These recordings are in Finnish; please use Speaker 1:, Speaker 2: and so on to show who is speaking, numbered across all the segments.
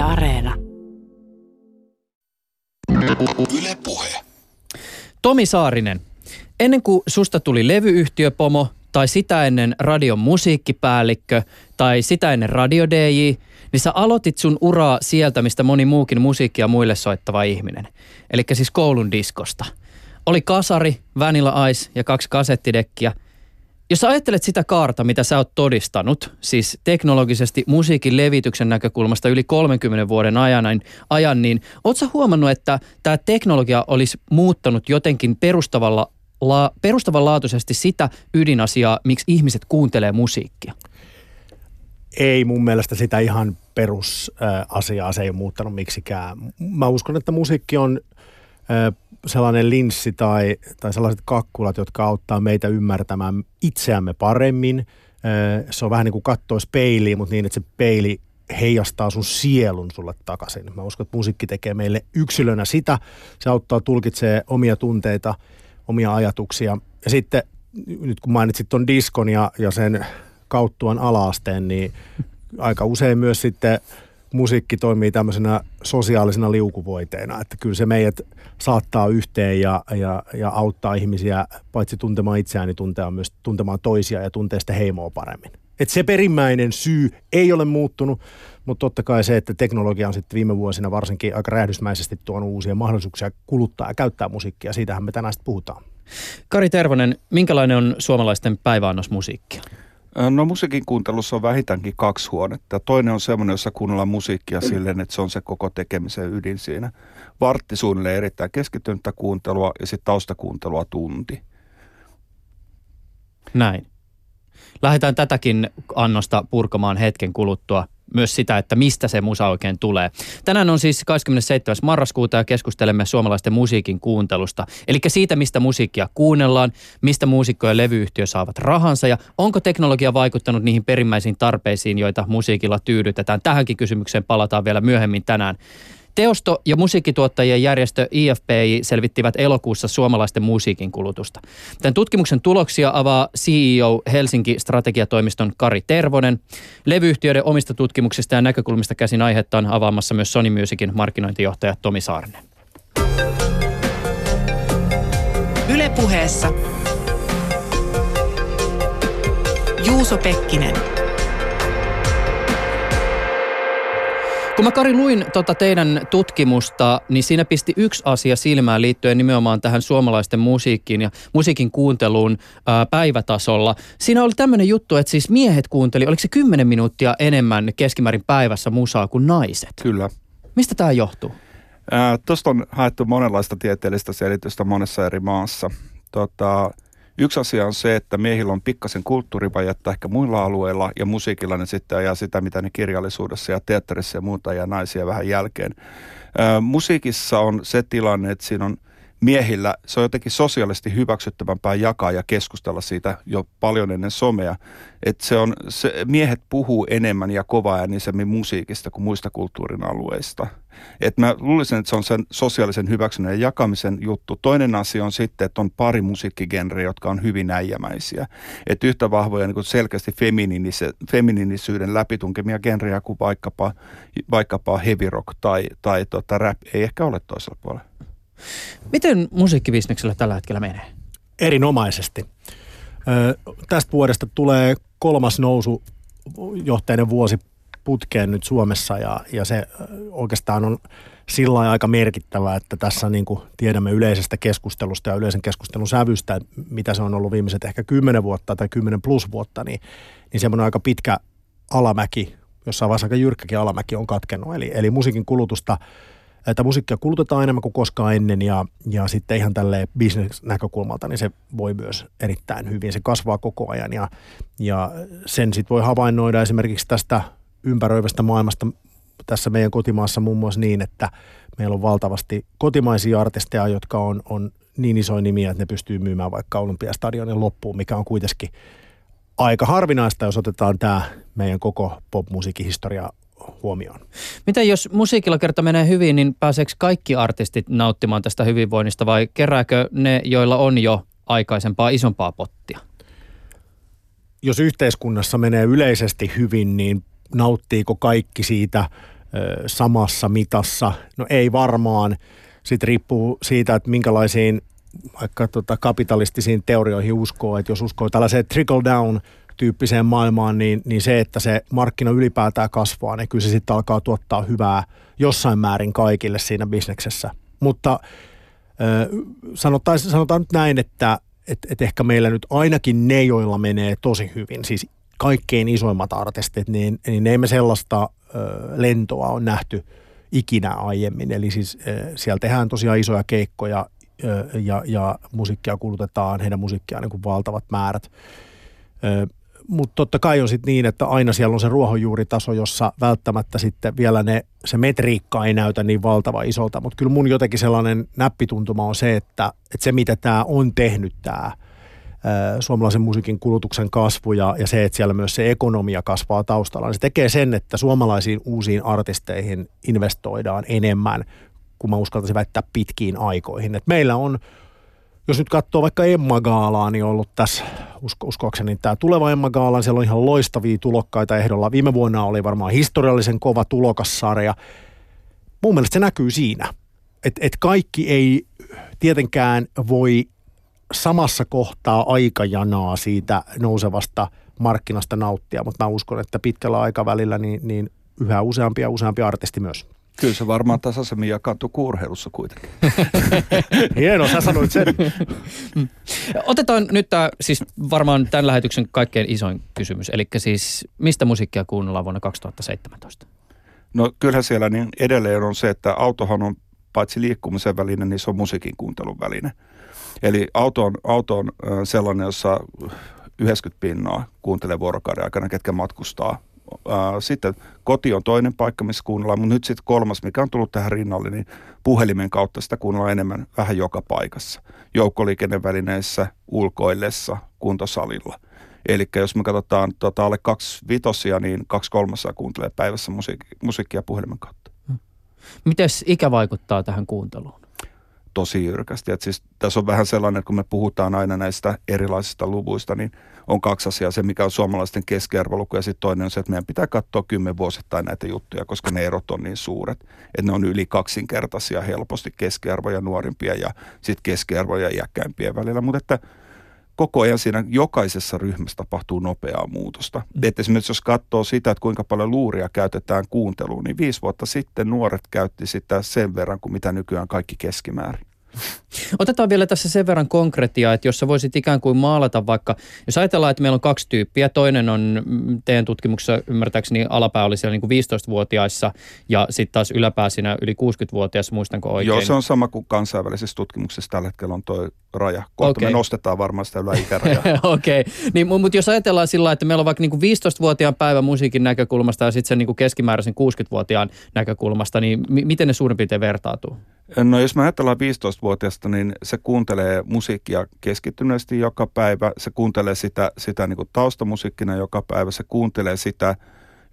Speaker 1: Yle Areena.
Speaker 2: Yle Puhe.
Speaker 3: Tomi Saarinen, ennen kuin susta tuli levyyhtiöpomo, tai sitä ennen radion musiikkipäällikkö, tai sitä ennen radio DJ, niin sä aloitit sun uraa sieltä, mistä moni muukin musiikkia muille soittava ihminen. Eli siis koulun diskosta. Oli kasari, Vanilla Ice ja kaksi kasettidekkiä. Jos sä ajattelet sitä kaarta, mitä sä oot todistanut, siis teknologisesti musiikin levityksen näkökulmasta yli 30 vuoden ajan, niin, ajan, niin oot sä huomannut, että tämä teknologia olisi muuttanut jotenkin perustavalla, la, perustavanlaatuisesti sitä ydinasiaa, miksi ihmiset kuuntelee musiikkia?
Speaker 4: Ei mun mielestä sitä ihan perusasiaa, se ei ole muuttanut miksikään. Mä uskon, että musiikki on sellainen linssi tai, tai sellaiset kakkulat, jotka auttaa meitä ymmärtämään itseämme paremmin. Se on vähän niin kuin katsoisi peiliin, mutta niin, että se peili heijastaa sun sielun sulle takaisin. Mä uskon, että musiikki tekee meille yksilönä sitä. Se auttaa tulkitsee omia tunteita, omia ajatuksia. Ja sitten nyt kun mainitsit ton diskon ja, ja sen kauttuan alaasteen, niin aika usein myös sitten musiikki toimii tämmöisenä sosiaalisena liukuvoiteena, että kyllä se meidät saattaa yhteen ja, ja, ja auttaa ihmisiä paitsi tuntemaan itseään, niin tuntea myös tuntemaan toisia ja tuntee sitä heimoa paremmin. Et se perimmäinen syy ei ole muuttunut, mutta totta kai se, että teknologia on sitten viime vuosina varsinkin aika räjähdysmäisesti tuonut uusia mahdollisuuksia kuluttaa ja käyttää musiikkia. Siitähän me tänään sitten puhutaan.
Speaker 3: Kari Tervonen, minkälainen on suomalaisten päiväannos musiikkia?
Speaker 5: No musiikin kuuntelussa on vähintäänkin kaksi huonetta. Toinen on semmoinen, jossa kuunnellaan musiikkia silleen, että se on se koko tekemisen ydin siinä. Vartti suunnilleen erittäin keskittynyttä kuuntelua ja sitten taustakuuntelua tunti.
Speaker 3: Näin. Lähdetään tätäkin annosta purkamaan hetken kuluttua myös sitä, että mistä se musa oikein tulee. Tänään on siis 27. marraskuuta ja keskustelemme suomalaisten musiikin kuuntelusta. Eli siitä, mistä musiikkia kuunnellaan, mistä muusikko ja levyyhtiö saavat rahansa ja onko teknologia vaikuttanut niihin perimmäisiin tarpeisiin, joita musiikilla tyydytetään. Tähänkin kysymykseen palataan vielä myöhemmin tänään. Teosto- ja musiikkituottajien järjestö IFPI selvittivät elokuussa suomalaisten musiikin kulutusta. Tämän tutkimuksen tuloksia avaa CEO Helsinki strategiatoimiston Kari Tervonen. Levyyhtiöiden omista tutkimuksista ja näkökulmista käsin aihetta on avaamassa myös Sony Musicin markkinointijohtaja Tomi Saarinen.
Speaker 1: Ylepuheessa Juuso Pekkinen.
Speaker 3: Kun mä Kari luin tota teidän tutkimusta, niin siinä pisti yksi asia silmään liittyen nimenomaan tähän suomalaisten musiikkiin ja musiikin kuunteluun ää, päivätasolla. Siinä oli tämmöinen juttu, että siis miehet kuunteli, oliko se 10 minuuttia enemmän keskimäärin päivässä musaa kuin naiset?
Speaker 5: Kyllä.
Speaker 3: Mistä tämä johtuu?
Speaker 5: Tuosta on haettu monenlaista tieteellistä selitystä monessa eri maassa. Tota, Yksi asia on se, että miehillä on pikkasen kulttuurivajetta ehkä muilla alueilla ja musiikilla ne sitten ajaa sitä, mitä ne kirjallisuudessa ja teatterissa ja muuta ja naisia vähän jälkeen. Ää, musiikissa on se tilanne, että siinä on – miehillä se on jotenkin sosiaalisesti hyväksyttävämpää jakaa ja keskustella siitä jo paljon ennen somea. Että se on, se, miehet puhuu enemmän ja kovaa äänisemmin musiikista kuin muista kulttuurin alueista. Et mä luulisin, että se on sen sosiaalisen hyväksynnän ja jakamisen juttu. Toinen asia on sitten, että on pari musiikkigenrejä, jotka on hyvin äijämäisiä. Että yhtä vahvoja niin selkeästi feminiinisyyden läpitunkemia genrejä kuin vaikkapa, vaikkapa heavy rock tai, tai tota rap ei ehkä ole toisella puolella.
Speaker 3: Miten musiikkibisneksellä tällä hetkellä menee?
Speaker 4: Erinomaisesti. Ö, tästä vuodesta tulee kolmas nousu johteinen vuosi putkeen nyt Suomessa ja, ja se oikeastaan on sillä aika merkittävää, että tässä niin kuin tiedämme yleisestä keskustelusta ja yleisen keskustelun sävystä, mitä se on ollut viimeiset ehkä kymmenen vuotta tai kymmenen plus vuotta, niin, niin semmoinen aika pitkä alamäki, jossain vaiheessa aika jyrkkäkin alamäki on katkennut. Eli, eli musiikin kulutusta että musiikkia kulutetaan enemmän kuin koskaan ennen ja, ja sitten ihan tälle bisnesnäkökulmalta, niin se voi myös erittäin hyvin. Se kasvaa koko ajan ja, ja sen sitten voi havainnoida esimerkiksi tästä ympäröivästä maailmasta tässä meidän kotimaassa muun muassa niin, että meillä on valtavasti kotimaisia artisteja, jotka on, on niin isoja nimiä, että ne pystyy myymään vaikka Olympiastadionin loppuun, mikä on kuitenkin aika harvinaista, jos otetaan tämä meidän koko popmusiikin historia huomioon.
Speaker 3: Miten jos musiikilla kerta menee hyvin, niin pääseekö kaikki artistit nauttimaan tästä hyvinvoinnista vai kerääkö ne, joilla on jo aikaisempaa isompaa pottia?
Speaker 4: Jos yhteiskunnassa menee yleisesti hyvin, niin nauttiiko kaikki siitä ö, samassa mitassa. No ei varmaan. Sitten riippuu siitä, että minkälaisiin vaikka tota kapitalistisiin teorioihin uskoo, että jos uskoo tällaiseen trickle down tyyppiseen maailmaan, niin, niin se, että se markkina ylipäätään kasvaa, niin kyllä se sitten alkaa tuottaa hyvää jossain määrin kaikille siinä bisneksessä. Mutta sanotaan, sanotaan nyt näin, että et, et ehkä meillä nyt ainakin ne, joilla menee tosi hyvin, siis kaikkein isoimmat artistit, niin, niin emme sellaista ö, lentoa on nähty ikinä aiemmin. Eli siis ö, siellä tehdään tosiaan isoja keikkoja ö, ja, ja musiikkia kulutetaan, heidän musiikkiaan niin kuin valtavat määrät. Ö, mutta totta kai on sitten niin, että aina siellä on se ruohonjuuritaso, jossa välttämättä sitten vielä ne, se metriikka ei näytä niin valtava isolta. Mutta kyllä mun jotenkin sellainen näppituntuma on se, että, että se mitä tämä on tehnyt tämä suomalaisen musiikin kulutuksen kasvu ja, ja se, että siellä myös se ekonomia kasvaa taustalla, niin se tekee sen, että suomalaisiin uusiin artisteihin investoidaan enemmän kuin mä uskaltaisin väittää pitkiin aikoihin. Et meillä on jos nyt katsoo vaikka Emma Gaalaa, niin on ollut tässä usko, uskoakseni tämä tuleva Emma Gaala, siellä on ihan loistavia tulokkaita ehdolla. Viime vuonna oli varmaan historiallisen kova tulokassarja. Mun mielestä se näkyy siinä, että et kaikki ei tietenkään voi samassa kohtaa aikajanaa siitä nousevasta markkinasta nauttia, mutta mä uskon, että pitkällä aikavälillä niin, niin yhä useampia ja useampi artisti myös.
Speaker 5: Kyllä se varmaan tasaisemmin jakaantuu kuurheilussa kuitenkin.
Speaker 4: Hienoa, sä sanoit sen.
Speaker 3: Otetaan nyt tämä siis varmaan tämän lähetyksen kaikkein isoin kysymys. Eli siis mistä musiikkia kuunnellaan vuonna 2017?
Speaker 5: No kyllähän siellä niin edelleen on se, että autohan on paitsi liikkumisen väline, niin se on musiikin kuuntelun väline. Eli auto on, auto on sellainen, jossa 90 pinnaa kuuntelee vuorokauden aikana, ketkä matkustaa sitten koti on toinen paikka, missä kuunnellaan, mutta nyt sitten kolmas, mikä on tullut tähän rinnalle, niin puhelimen kautta sitä kuunnellaan enemmän vähän joka paikassa. Joukkoliikennevälineissä, ulkoillessa, kuntosalilla. Eli jos me katsotaan tota, alle kaksi vitosia, niin kaksi kolmasosaa kuuntelee päivässä musiik- musiikkia puhelimen kautta.
Speaker 3: Miten ikä vaikuttaa tähän kuunteluun?
Speaker 5: Tosi jyrkästi. Et siis, tässä on vähän sellainen, että kun me puhutaan aina näistä erilaisista luvuista, niin on kaksi asiaa. Se, mikä on suomalaisten keskiarvoluku ja sitten toinen on se, että meidän pitää katsoa kymmenvuosittain näitä juttuja, koska ne erot on niin suuret. Että ne on yli kaksinkertaisia helposti keskiarvoja nuorimpia ja sitten keskiarvoja iäkkäimpien välillä. Mutta että koko ajan siinä jokaisessa ryhmässä tapahtuu nopeaa muutosta. Mm. Et esimerkiksi jos katsoo sitä, että kuinka paljon luuria käytetään kuunteluun, niin viisi vuotta sitten nuoret käytti sitä sen verran kuin mitä nykyään kaikki keskimäärin.
Speaker 3: Otetaan vielä tässä sen verran konkretiaa, että jos sä voisit ikään kuin maalata vaikka, jos ajatellaan, että meillä on kaksi tyyppiä, toinen on mm, teidän tutkimuksessa ymmärtääkseni alapää oli siellä niin kuin 15-vuotiaissa ja sitten taas yläpää siinä yli 60-vuotiaissa, muistanko oikein?
Speaker 5: Joo, se on sama kuin kansainvälisessä tutkimuksessa tällä hetkellä on tuo raja. Kohta okay. me nostetaan varmaan sitä yläikärajaa.
Speaker 3: Okei, okay. niin, mutta jos ajatellaan sillä että meillä on vaikka niin kuin 15-vuotiaan päivä musiikin näkökulmasta ja sitten sen niin kuin keskimääräisen 60-vuotiaan näkökulmasta, niin m- miten ne suurin piirtein vertautuu?
Speaker 5: No jos me ajatellaan 15-vuotiaasta, niin se kuuntelee musiikkia keskittyneesti joka päivä, se kuuntelee sitä, sitä niin kuin taustamusiikkina joka päivä, se kuuntelee sitä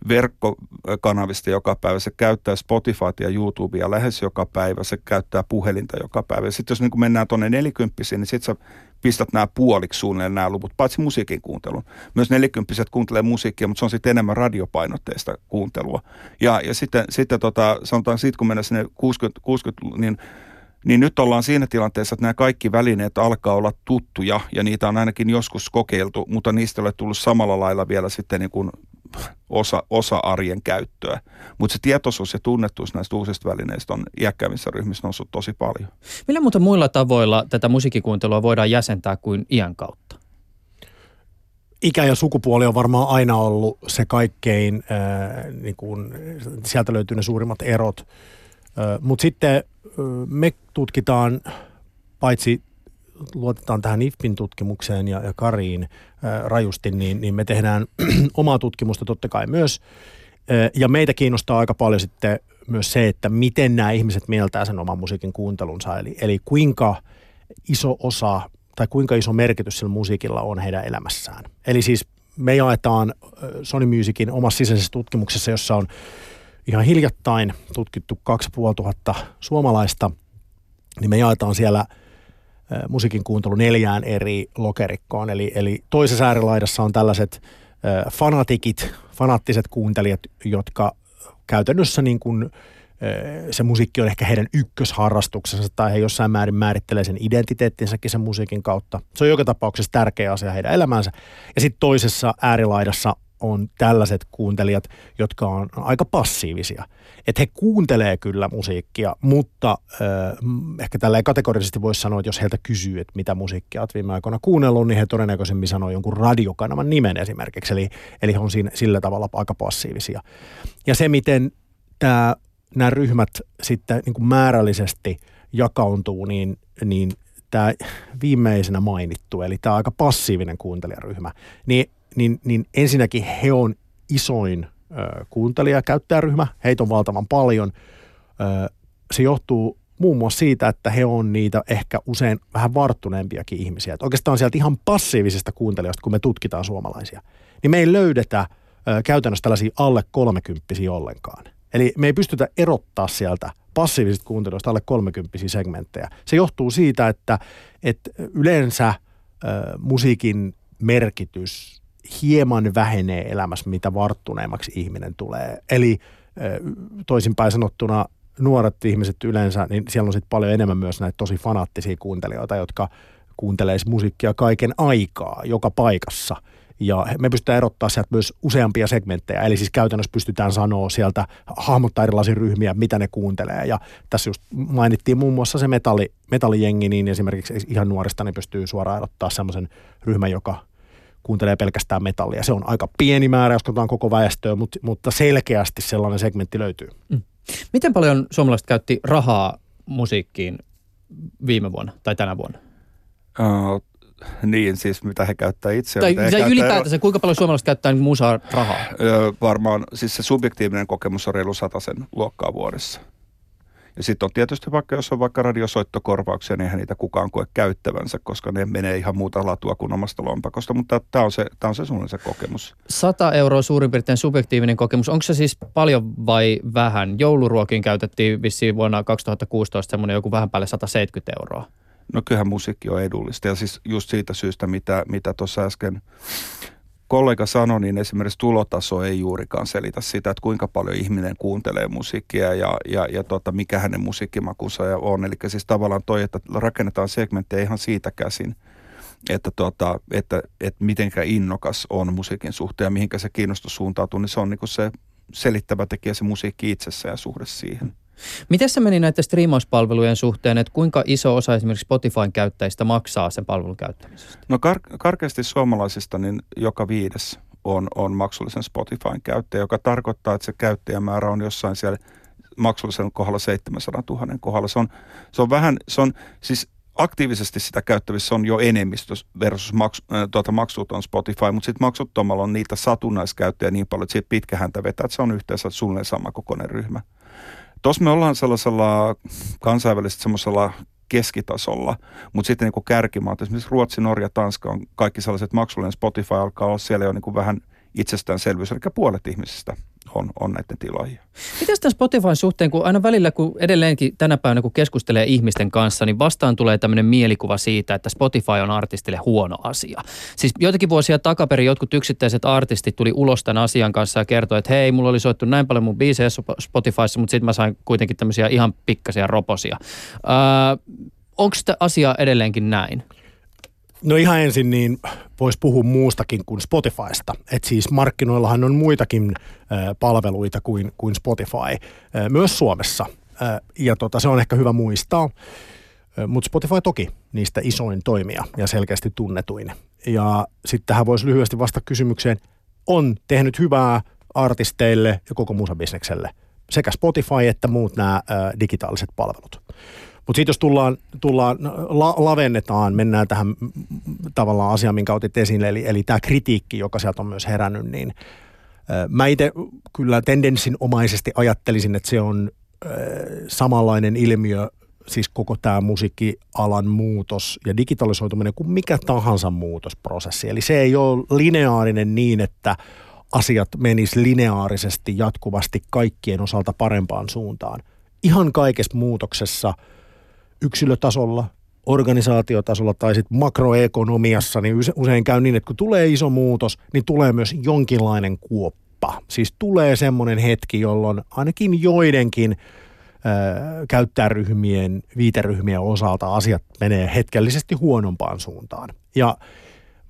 Speaker 5: verkkokanavista joka päivä, se käyttää Spotifyta ja YouTubea lähes joka päivä, se käyttää puhelinta joka päivä. Sitten jos niin kuin mennään tuonne nelikymppisiin, niin sitten sä pistät nämä puoliksi suunnilleen nämä luvut, paitsi musiikin kuuntelun. Myös nelikymppiset kuuntelee musiikkia, mutta se on sitten enemmän radiopainotteista kuuntelua. Ja, ja sitten, sitten tota, sanotaan siitä, kun mennään sinne 60, 60 niin niin nyt ollaan siinä tilanteessa, että nämä kaikki välineet alkaa olla tuttuja ja niitä on ainakin joskus kokeiltu, mutta niistä ei ole tullut samalla lailla vielä sitten niin kuin osa, osa arjen käyttöä. Mutta se tietoisuus ja tunnettuus näistä uusista välineistä on iäkkäimmissä ryhmissä noussut tosi paljon.
Speaker 3: Millä muuta muilla tavoilla tätä musiikkikuuntelua voidaan jäsentää kuin iän kautta?
Speaker 4: Ikä ja sukupuoli on varmaan aina ollut se kaikkein, äh, niin kuin, sieltä löytyy ne suurimmat erot. Äh, Mutta sitten äh, me tutkitaan paitsi luotetaan tähän IFPin tutkimukseen ja, ja Kariin ää, rajusti, niin, niin me tehdään omaa tutkimusta totta kai myös. Ää, ja meitä kiinnostaa aika paljon sitten myös se, että miten nämä ihmiset mieltää sen oman musiikin kuuntelunsa. Eli, eli kuinka iso osa tai kuinka iso merkitys sillä musiikilla on heidän elämässään. Eli siis me jaetaan Sony Musicin omassa sisäisessä tutkimuksessa, jossa on ihan hiljattain tutkittu 2500 suomalaista, niin me jaetaan siellä – musiikin kuuntelu neljään eri lokerikkoon. Eli, eli toisessa äärilaidassa on tällaiset fanatikit, fanaattiset kuuntelijat, jotka käytännössä niin kuin, se musiikki on ehkä heidän ykkösharrastuksensa tai he jossain määrin määrittelee sen identiteettinsäkin sen musiikin kautta. Se on joka tapauksessa tärkeä asia heidän elämänsä. Ja sitten toisessa äärilaidassa on tällaiset kuuntelijat, jotka on aika passiivisia. Että he kuuntelee kyllä musiikkia, mutta äh, ehkä tällä kategorisesti voisi sanoa, että jos heiltä kysyy, että mitä musiikkia olet viime aikoina kuunnellut, niin he todennäköisemmin sanoo jonkun radiokanavan nimen esimerkiksi. Eli, eli he on siinä, sillä tavalla aika passiivisia. Ja se, miten tämä nämä ryhmät sitten niin kuin määrällisesti jakautuu, niin, niin tämä viimeisenä mainittu, eli tämä aika passiivinen kuuntelijaryhmä, niin, niin, niin ensinnäkin he on isoin ö, kuuntelijakäyttäjäryhmä, heitä on valtavan paljon. Se johtuu muun muassa siitä, että he on niitä ehkä usein vähän varttuneempiakin ihmisiä. Että oikeastaan sieltä ihan passiivisista kuuntelijoista, kun me tutkitaan suomalaisia, niin me ei löydetä käytännössä tällaisia alle kolmekymppisiä ollenkaan. Eli me ei pystytä erottaa sieltä passiivisista kuuntelijoista alle 30 segmenttejä. Se johtuu siitä, että, että yleensä musiikin merkitys hieman vähenee elämässä, mitä varttuneemmaksi ihminen tulee. Eli toisinpäin sanottuna nuoret ihmiset yleensä, niin siellä on sitten paljon enemmän myös näitä tosi fanaattisia kuuntelijoita, jotka kuuntelee musiikkia kaiken aikaa, joka paikassa – ja me pystytään erottaa sieltä myös useampia segmenttejä, eli siis käytännössä pystytään sanoa sieltä, hahmottaa erilaisia ryhmiä, mitä ne kuuntelee. Ja tässä just mainittiin muun muassa se metalli, metallijengi, niin esimerkiksi ihan nuorista niin pystyy suoraan erottaa semmoisen ryhmän, joka kuuntelee pelkästään metallia. Se on aika pieni määrä, jos katsotaan koko väestöä, mutta, mutta selkeästi sellainen segmentti löytyy. Mm.
Speaker 3: Miten paljon suomalaiset käytti rahaa musiikkiin viime vuonna tai tänä vuonna?
Speaker 5: Uh, niin, siis mitä he käyttää itse.
Speaker 3: Tai se ylipäätänsä, kuinka paljon suomalaiset käyttää musaa rahaa?
Speaker 5: Öö, varmaan, siis se subjektiivinen kokemus on reilu sen luokkaa vuodessa. Ja sitten on tietysti vaikka, jos on vaikka radiosoittokorvauksia, niin eihän niitä kukaan koe käyttävänsä, koska ne menee ihan muuta latua kuin omasta lompakosta. Mutta tämä on se, tää on se suunnilleen se kokemus.
Speaker 3: 100 euroa suurin piirtein subjektiivinen kokemus. Onko se siis paljon vai vähän? Jouluruokiin käytettiin vissiin vuonna 2016 semmoinen joku vähän päälle 170 euroa.
Speaker 5: No kyllähän musiikki on edullista ja siis just siitä syystä, mitä, mitä tuossa äsken kollega sanoi, niin esimerkiksi tulotaso ei juurikaan selitä sitä, että kuinka paljon ihminen kuuntelee musiikkia ja, ja, ja tota, mikä hänen musiikkimakunsa on. Eli siis tavallaan toi, että rakennetaan segmenttejä ihan siitä käsin, että, tota, että, että mitenkä innokas on musiikin suhteen ja mihinkä se kiinnostus suuntautuu, niin se on niin se selittävä tekijä se musiikki itsessä ja suhde siihen.
Speaker 3: Miten se meni näiden striimauspalvelujen suhteen, että kuinka iso osa esimerkiksi Spotifyn käyttäjistä maksaa sen palvelun käyttämisestä?
Speaker 5: No kar- karkeasti suomalaisista niin joka viides on, on maksullisen Spotifyn käyttäjä, joka tarkoittaa, että se käyttäjämäärä on jossain siellä maksullisen kohdalla 700 000 kohdalla. Se on, se on vähän, se on siis aktiivisesti sitä käyttävissä on jo enemmistö versus maks, äh, tuota, maksuton Spotify, mutta sitten maksuttomalla on niitä satunnaiskäyttäjiä niin paljon, että siitä pitkä häntä vetää, että se on yhteensä suunnilleen sama kokoinen ryhmä. Tuossa me ollaan sellaisella kansainvälisesti semmoisella keskitasolla, mutta sitten niin kärkimaat, esimerkiksi Ruotsi, Norja, Tanska on kaikki sellaiset maksullinen. Spotify alkaa olla siellä jo niin kuin vähän itsestäänselvyys, eli puolet ihmisistä on, on näiden tilaajia.
Speaker 3: Miten tämän Spotifyn suhteen, kun aina välillä, kun edelleenkin tänä päivänä, kun keskustelee ihmisten kanssa, niin vastaan tulee tämmöinen mielikuva siitä, että Spotify on artistille huono asia. Siis joitakin vuosia takaperin jotkut yksittäiset artistit tuli ulos tämän asian kanssa ja kertoi, että hei, mulla oli soittu näin paljon mun biisejä Spotifyssa, mutta sitten mä sain kuitenkin tämmöisiä ihan pikkasia roposia. Öö, Onko tämä asia edelleenkin näin?
Speaker 4: No ihan ensin niin voisi puhua muustakin kuin Spotifysta. Et siis markkinoillahan on muitakin palveluita kuin, kuin Spotify, myös Suomessa. Ja tota, se on ehkä hyvä muistaa. Mutta Spotify toki niistä isoin toimija ja selkeästi tunnetuin. Ja sitten tähän voisi lyhyesti vastata kysymykseen, on tehnyt hyvää artisteille ja koko musabisnekselle sekä Spotify että muut nämä digitaaliset palvelut. Mutta sitten jos tullaan, tullaan la, lavennetaan, mennään tähän tavallaan asiaan, minkä otit esille, eli, eli tämä kritiikki, joka sieltä on myös herännyt, niin mä itse kyllä tendenssinomaisesti ajattelisin, että se on samanlainen ilmiö, siis koko tämä musiikkialan muutos ja digitalisoituminen kuin mikä tahansa muutosprosessi. Eli se ei ole lineaarinen niin, että asiat menis lineaarisesti jatkuvasti kaikkien osalta parempaan suuntaan. Ihan kaikessa muutoksessa – yksilötasolla, organisaatiotasolla tai sitten makroekonomiassa, niin usein käy niin, että kun tulee iso muutos, niin tulee myös jonkinlainen kuoppa. Siis tulee semmoinen hetki, jolloin ainakin joidenkin käyttäjäryhmien, viiteryhmien osalta asiat menee hetkellisesti huonompaan suuntaan. Ja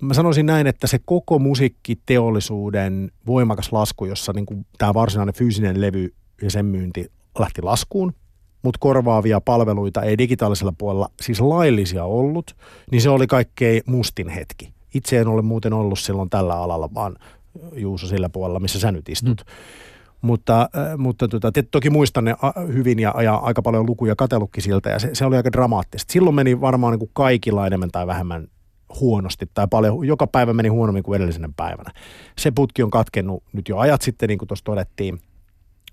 Speaker 4: mä sanoisin näin, että se koko musiikkiteollisuuden voimakas lasku, jossa niin tämä varsinainen fyysinen levy ja sen myynti lähti laskuun, mutta korvaavia palveluita ei digitaalisella puolella, siis laillisia ollut, niin se oli kaikkein mustin hetki. Itse en ole muuten ollut silloin tällä alalla, vaan Juuso sillä puolella, missä sä nyt istut. Hmm. Mutta, äh, mutta tota, te toki muistan ne hyvin ja, ja aika paljon lukuja katellutkin siltä ja se, se oli aika dramaattista. Silloin meni varmaan niin kuin kaikilla enemmän tai vähemmän huonosti tai paljon, joka päivä meni huonommin kuin edellisenä päivänä. Se putki on katkennut nyt jo ajat sitten, niin kuin tuossa todettiin,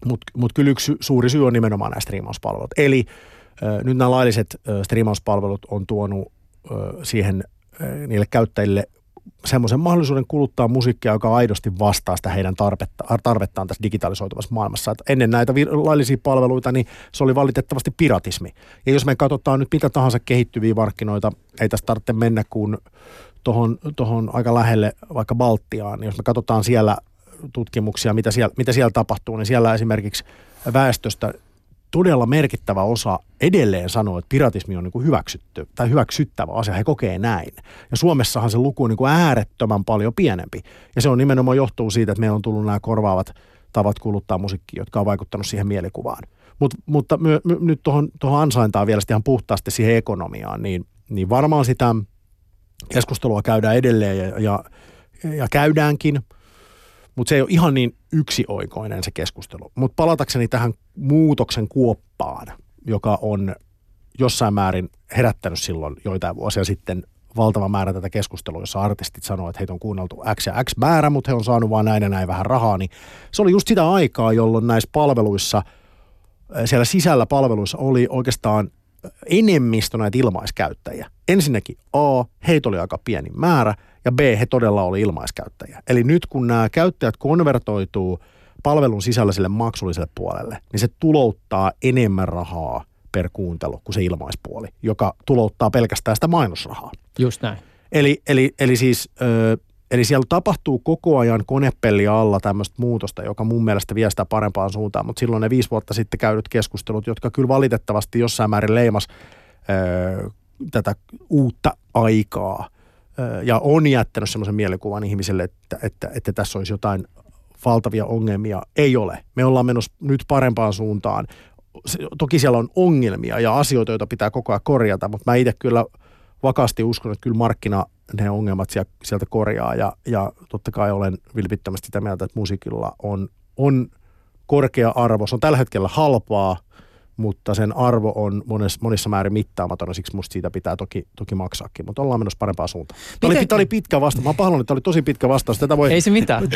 Speaker 4: mutta mut kyllä yksi suuri syy on nimenomaan nämä striimauspalvelut. Eli äh, nyt nämä lailliset äh, striimauspalvelut on tuonut äh, siihen äh, niille käyttäjille semmoisen mahdollisuuden kuluttaa musiikkia, joka aidosti vastaa sitä heidän tarvetta, tarvettaan tässä digitalisoituvassa maailmassa. Et ennen näitä laillisia palveluita, niin se oli valitettavasti piratismi. Ja jos me katsotaan nyt mitä tahansa kehittyviä markkinoita, ei tästä tarvitse mennä kuin tuohon tohon aika lähelle vaikka Baltiaan, jos me katsotaan siellä tutkimuksia, mitä siellä, mitä siellä tapahtuu, niin siellä esimerkiksi väestöstä todella merkittävä osa edelleen sanoo, että piratismi on niin kuin hyväksytty tai hyväksyttävä asia. He kokee näin. Ja Suomessahan se luku on niin kuin äärettömän paljon pienempi. Ja se on nimenomaan johtuu siitä, että meillä on tullut nämä korvaavat tavat kuluttaa musiikkia, jotka on vaikuttanut siihen mielikuvaan. Mut, mutta my, my, nyt tuohon, tuohon ansaintaan vielä ihan puhtaasti siihen ekonomiaan, niin, niin varmaan sitä keskustelua käydään edelleen ja, ja, ja käydäänkin – mutta se ei ole ihan niin yksioikoinen se keskustelu. Mutta palatakseni tähän muutoksen kuoppaan, joka on jossain määrin herättänyt silloin joitain vuosia sitten valtava määrä tätä keskustelua, jossa artistit sanoo, että heitä on kuunneltu X ja X määrä, mutta he on saanut vain näin ja näin vähän rahaa, niin se oli just sitä aikaa, jolloin näissä palveluissa, siellä sisällä palveluissa oli oikeastaan enemmistö näitä ilmaiskäyttäjiä. Ensinnäkin A, heitä oli aika pieni määrä, ja B, he todella oli ilmaiskäyttäjiä. Eli nyt kun nämä käyttäjät konvertoituu palvelun sisällä sille maksulliselle puolelle, niin se tulouttaa enemmän rahaa per kuuntelu kuin se ilmaispuoli, joka tulouttaa pelkästään sitä mainosrahaa.
Speaker 3: Just näin.
Speaker 4: Eli, eli, eli siis... Ö, Eli siellä tapahtuu koko ajan konepelli alla tämmöistä muutosta, joka mun mielestä vie sitä parempaan suuntaan, mutta silloin ne viisi vuotta sitten käydyt keskustelut, jotka kyllä valitettavasti jossain määrin leimas ö, tätä uutta aikaa, ja on jättänyt semmoisen mielikuvan ihmiselle, että, että, että tässä olisi jotain valtavia ongelmia. Ei ole. Me ollaan menossa nyt parempaan suuntaan. Toki siellä on ongelmia ja asioita, joita pitää koko ajan korjata, mutta mä itse kyllä vakaasti uskon, että kyllä markkina ne ongelmat sieltä korjaa ja, ja totta kai olen vilpittömästi sitä mieltä, että musiikilla on, on korkea arvo. Se on tällä hetkellä halpaa, mutta sen arvo on monessa, monissa määrin mittaamaton, ja siksi musta siitä pitää toki, toki maksaakin, mutta ollaan menossa parempaan suuntaan. Tämä oli, tämä oli pitkä vastaus. Mä pahoillani, että tämä oli tosi pitkä vastaus. Tätä voi...
Speaker 3: Ei se mitään.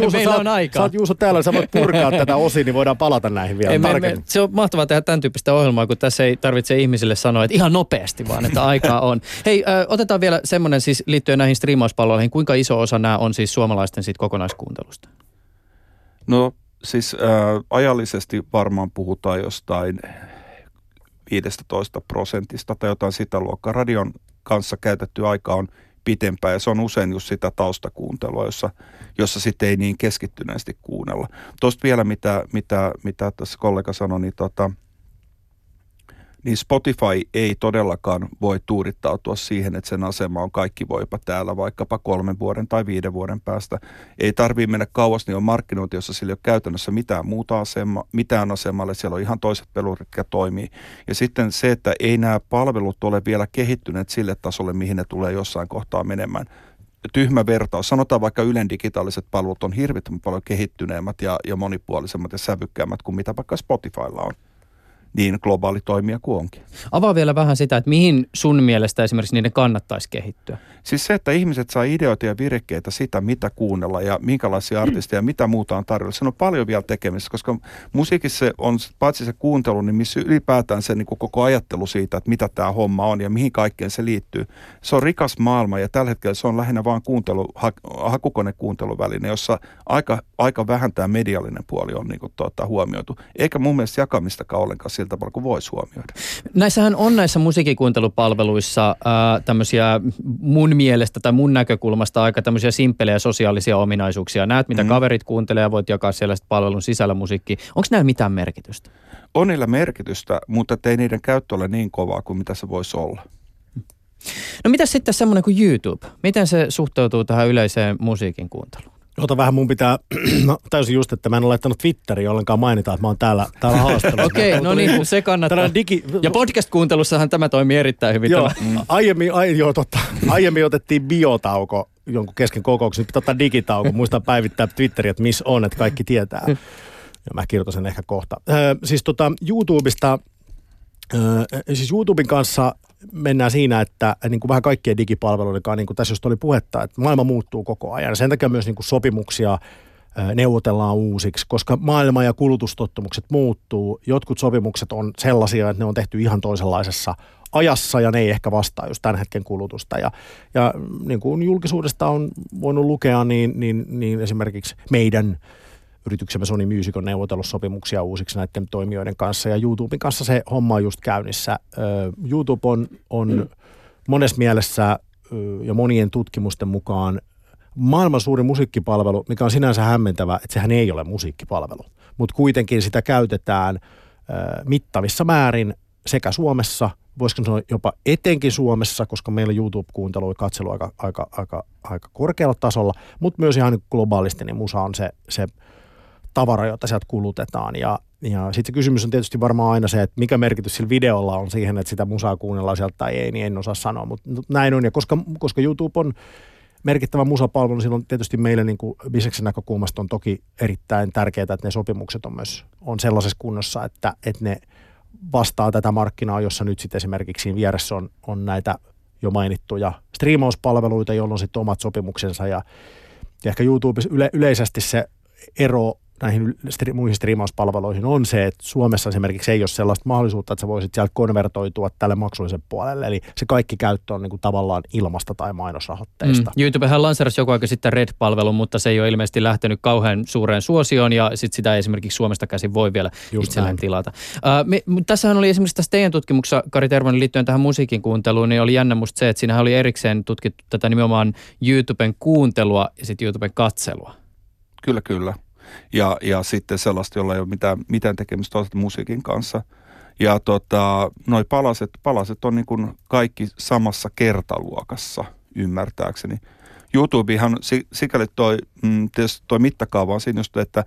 Speaker 4: Juuso,
Speaker 3: Meillä
Speaker 4: sä,
Speaker 3: on aikaa.
Speaker 4: Sä oot Juuso täällä, sä voit purkaa tätä osin, niin voidaan palata näihin vielä
Speaker 3: ei, me,
Speaker 4: tarkemmin.
Speaker 3: me, se on mahtavaa tehdä tämän tyyppistä ohjelmaa, kun tässä ei tarvitse ihmisille sanoa, että ihan nopeasti vaan, että aikaa on. Hei, ö, otetaan vielä semmoinen siis liittyen näihin striimauspalveluihin. Kuinka iso osa nämä on siis suomalaisten sit kokonaiskuuntelusta?
Speaker 5: No siis äh, ajallisesti varmaan puhutaan jostain 15 prosentista tai jotain sitä luokkaa. Radion kanssa käytetty aika on pitempään ja se on usein just sitä taustakuuntelua, jossa, jossa sitten ei niin keskittyneesti kuunnella. Tuosta vielä, mitä, mitä, mitä tässä kollega sanoi, niin tota, niin Spotify ei todellakaan voi tuurittautua siihen, että sen asema on kaikki voipa täällä vaikkapa kolmen vuoden tai viiden vuoden päästä. Ei tarvii mennä kauas, niin on markkinointi, jossa sillä ei ole käytännössä mitään muuta asema, mitään asemalle, siellä on ihan toiset pelurit, jotka toimii. Ja sitten se, että ei nämä palvelut ole vielä kehittyneet sille tasolle, mihin ne tulee jossain kohtaa menemään tyhmä vertaus. Sanotaan vaikka Ylen digitaaliset palvelut on hirvittävän paljon kehittyneemmät ja, ja monipuolisemmat ja sävykkäämmät kuin mitä vaikka Spotifylla on niin globaali toimija kuin onkin.
Speaker 3: Avaa vielä vähän sitä, että mihin sun mielestä esimerkiksi niiden kannattaisi kehittyä?
Speaker 5: Siis se, että ihmiset saa ideoita ja virkkeitä sitä, mitä kuunnella ja minkälaisia artisteja, mitä muuta on tarjolla. Se on paljon vielä tekemistä, koska musiikissa on paitsi se kuuntelu, niin missä ylipäätään se niin koko ajattelu siitä, että mitä tämä homma on ja mihin kaikkeen se liittyy. Se on rikas maailma ja tällä hetkellä se on lähinnä vain kuuntelu, ha, hakukonekuunteluväline, jossa aika, aika vähän tämä mediallinen puoli on niin kuin, tuota, huomioitu. Eikä mun mielestä jakamistakaan ollenkaan sillä tavalla kuin voisi huomioida.
Speaker 3: Näissähän on näissä musiikikuuntelupalveluissa ää, tämmöisiä mun mielestä tai mun näkökulmasta aika tämmöisiä simppelejä sosiaalisia ominaisuuksia. Näet, mitä mm. kaverit kuuntelee ja voit jakaa siellä palvelun sisällä musiikki. Onko näillä mitään merkitystä?
Speaker 5: On niillä merkitystä, mutta ei niiden käyttö ole niin kovaa kuin mitä se voisi olla.
Speaker 3: No mitä sitten semmoinen kuin YouTube? Miten se suhteutuu tähän yleiseen musiikin kuunteluun?
Speaker 4: Ota vähän, mun pitää, no täysin just, että mä en ole laittanut Twitteriin ollenkaan mainita, että mä oon täällä, täällä haastelussa.
Speaker 3: Okei, okay, no niin, se kannattaa. Digi... Ja podcast-kuuntelussahan tämä toimii erittäin hyvin.
Speaker 4: Joo, tämä. aiemmin, ai, joo, totta, aiemmin otettiin biotauko jonkun kesken kokouksen, nyt pitää digitauko. Muistaa päivittää Twitteriä, että missä on, että kaikki tietää. Ja mä kirjoitan sen ehkä kohta. Ö, siis tota, YouTubesta, ö, siis YouTuben kanssa mennään siinä, että niin kuin vähän kaikkien digipalveluiden kanssa, niin kuin tässä just oli puhetta, että maailma muuttuu koko ajan. Sen takia myös niin kuin sopimuksia neuvotellaan uusiksi, koska maailma ja kulutustottumukset muuttuu. Jotkut sopimukset on sellaisia, että ne on tehty ihan toisenlaisessa ajassa ja ne ei ehkä vastaa just tämän hetken kulutusta. Ja, ja niin kuin julkisuudesta on voinut lukea, niin, niin, niin esimerkiksi meidän yrityksemme Sony Music on neuvotellut sopimuksia uusiksi näiden toimijoiden kanssa ja YouTuben kanssa se homma on just käynnissä. YouTube on, on monessa mielessä ja monien tutkimusten mukaan maailman suuri musiikkipalvelu, mikä on sinänsä hämmentävä, että sehän ei ole musiikkipalvelu, mutta kuitenkin sitä käytetään mittavissa määrin sekä Suomessa, voisiko sanoa jopa etenkin Suomessa, koska meillä YouTube-kuuntelu ja katselu aika, aika, aika, aika korkealla tasolla, mutta myös ihan globaalisti, niin musa on se, se tavara, jota sieltä kulutetaan. Ja, ja sitten se kysymys on tietysti varmaan aina se, että mikä merkitys sillä videolla on siihen, että sitä musaa kuunnellaan sieltä tai ei, niin en osaa sanoa. Mutta näin on, ja koska, koska YouTube on merkittävä musapalvelu, niin silloin tietysti meille niin kuin biseksen näkökulmasta on toki erittäin tärkeää, että ne sopimukset on myös on sellaisessa kunnossa, että, että ne vastaa tätä markkinaa, jossa nyt sitten esimerkiksi siinä vieressä on, on näitä jo mainittuja striimauspalveluita, joilla on sitten omat sopimuksensa ja, ja ehkä YouTube yle, yleisesti se ero näihin stri- muihin striimauspalveluihin on se, että Suomessa esimerkiksi ei ole sellaista mahdollisuutta, että sä voisit sieltä konvertoitua tälle maksullisen puolelle. Eli se kaikki käyttö on niin kuin tavallaan ilmasta tai mainosrahoitteista. Mm.
Speaker 3: YouTubehan lanserasi joku aika sitten Red-palvelun, mutta se ei ole ilmeisesti lähtenyt kauhean suureen suosioon ja sit sitä ei esimerkiksi Suomesta käsin voi vielä Just itselleen näin. tilata. Uh, me, tässähän oli esimerkiksi tässä teidän tutkimuksessa, Kari Tervonen, liittyen tähän musiikin kuunteluun, niin oli jännä musta se, että siinähän oli erikseen tutkittu tätä nimenomaan YouTuben kuuntelua ja sitten YouTuben katselua.
Speaker 5: Kyllä, kyllä ja, ja sitten sellaista, jolla ei ole mitään, mitään tekemistä toisaalta musiikin kanssa. Ja tota, noi palaset, palaset on niin kuin kaikki samassa kertaluokassa, ymmärtääkseni. YouTubehan sikäli toi, mm, toi mittakaava on siinä että,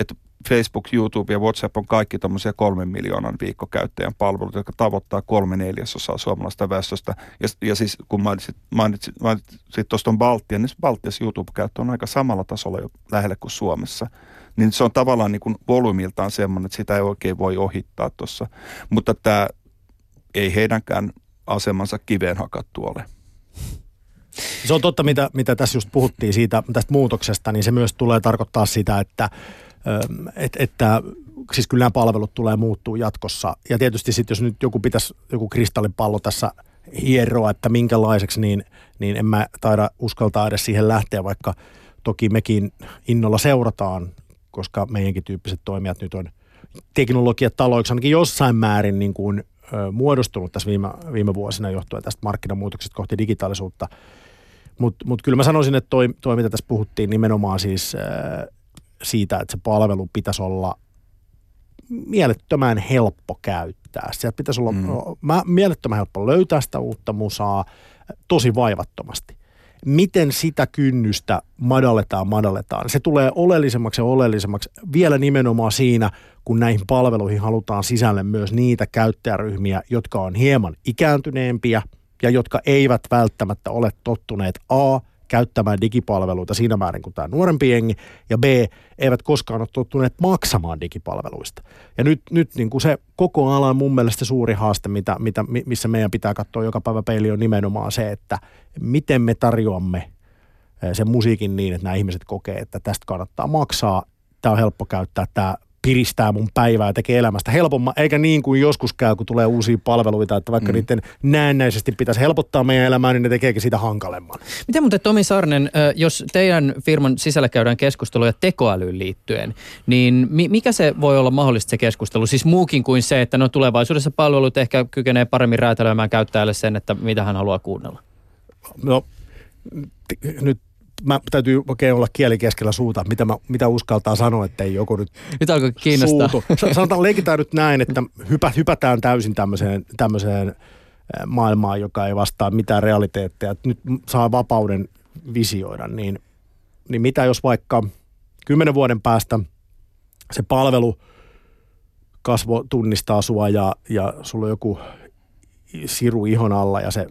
Speaker 5: että Facebook, YouTube ja WhatsApp on kaikki tämmöisiä kolmen miljoonan viikkokäyttäjän palvelut, jotka tavoittaa kolme neljäsosaa suomalaista väestöstä. Ja, ja siis kun mainitsit, mainitsit, mainitsit tuosta Baltian, niin Baltiassa YouTube-käyttö on aika samalla tasolla jo lähellä kuin Suomessa. Niin se on tavallaan niin kuin volyymiltaan semmoinen, että sitä ei oikein voi ohittaa tuossa. Mutta tämä ei heidänkään asemansa kiveen hakattu ole.
Speaker 4: Se on totta, mitä, mitä tässä just puhuttiin siitä tästä muutoksesta, niin se myös tulee tarkoittaa sitä, että että, että siis kyllä nämä palvelut tulee muuttuu jatkossa. Ja tietysti sitten jos nyt joku pitäisi, joku kristallipallo tässä hieroa, että minkälaiseksi, niin, niin en mä taida uskaltaa edes siihen lähteä, vaikka toki mekin innolla seurataan, koska meidänkin tyyppiset toimijat nyt on teknologiataloiksi ainakin jossain määrin niin kuin, ö, muodostunut tässä viime, viime vuosina johtuen tästä markkinamuutoksesta kohti digitaalisuutta. Mutta mut kyllä mä sanoisin, että toi, toi mitä tässä puhuttiin nimenomaan siis siitä, että se palvelu pitäisi olla mielettömän helppo käyttää. Sieltä pitäisi olla mm. mä, mielettömän helppo löytää sitä uutta musaa tosi vaivattomasti. Miten sitä kynnystä madalletaan, madalletaan. Se tulee oleellisemmaksi ja oleellisemmaksi vielä nimenomaan siinä, kun näihin palveluihin halutaan sisälle myös niitä käyttäjäryhmiä, jotka on hieman ikääntyneempiä ja jotka eivät välttämättä ole tottuneet A käyttämään digipalveluita siinä määrin kuin tämä nuorempi jengi, ja B, eivät koskaan ole tottuneet maksamaan digipalveluista. Ja nyt, nyt niin kuin se koko alan mun mielestä suuri haaste, mitä, mitä, missä meidän pitää katsoa joka päivä peili, on nimenomaan se, että miten me tarjoamme sen musiikin niin, että nämä ihmiset kokee, että tästä kannattaa maksaa, tämä on helppo käyttää, tämä piristää mun päivää ja tekee elämästä helpomman, eikä niin kuin joskus käy, kun tulee uusia palveluita, että vaikka mm. niiden näennäisesti pitäisi helpottaa meidän elämää, niin ne tekeekin sitä hankalemman.
Speaker 3: Miten muuten Tomi Sarnen, jos teidän firman sisällä käydään keskusteluja tekoälyyn liittyen, niin mikä se voi olla mahdollista se keskustelu? Siis muukin kuin se, että no tulevaisuudessa palvelut ehkä kykenee paremmin räätälöimään käyttäjälle sen, että mitä hän haluaa kuunnella.
Speaker 4: No nyt mä täytyy oikein olla kieli keskellä suuta, mitä, mä, mitä uskaltaa sanoa, että ei joku nyt
Speaker 3: Nyt alkoi kiinnostaa.
Speaker 4: Suutu. Sanotaan, leikitään nyt näin, että hypä, hypätään täysin tämmöiseen, tämmöiseen maailmaan, joka ei vastaa mitään realiteetteja. Nyt saa vapauden visioida, niin, niin mitä jos vaikka kymmenen vuoden päästä se palvelu kasvo tunnistaa sua ja, ja sulla on joku siru ihon alla ja se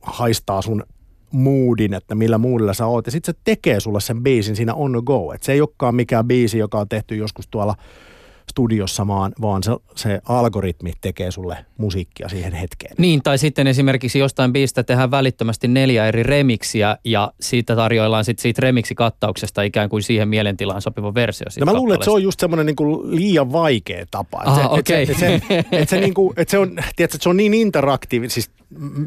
Speaker 4: haistaa sun moodin, että millä moodilla sä oot. Ja sitten se tekee sulle sen biisin siinä on the go. Et se ei olekaan mikään biisi, joka on tehty joskus tuolla studiossa, vaan, vaan se, se algoritmi tekee sulle musiikkia siihen hetkeen.
Speaker 3: Niin, tai sitten esimerkiksi jostain biistä tehdään välittömästi neljä eri remiksiä ja siitä tarjoillaan sitten siitä remiksi-kattauksesta ikään kuin siihen mielentilaan sopiva versio.
Speaker 4: No mä luulen, että se on just semmoinen niinku liian vaikea tapa.
Speaker 3: Aha, se, okay.
Speaker 4: et se, et se, et se, niinku, et se, on, tiedätkö, se on niin interaktiivinen, siis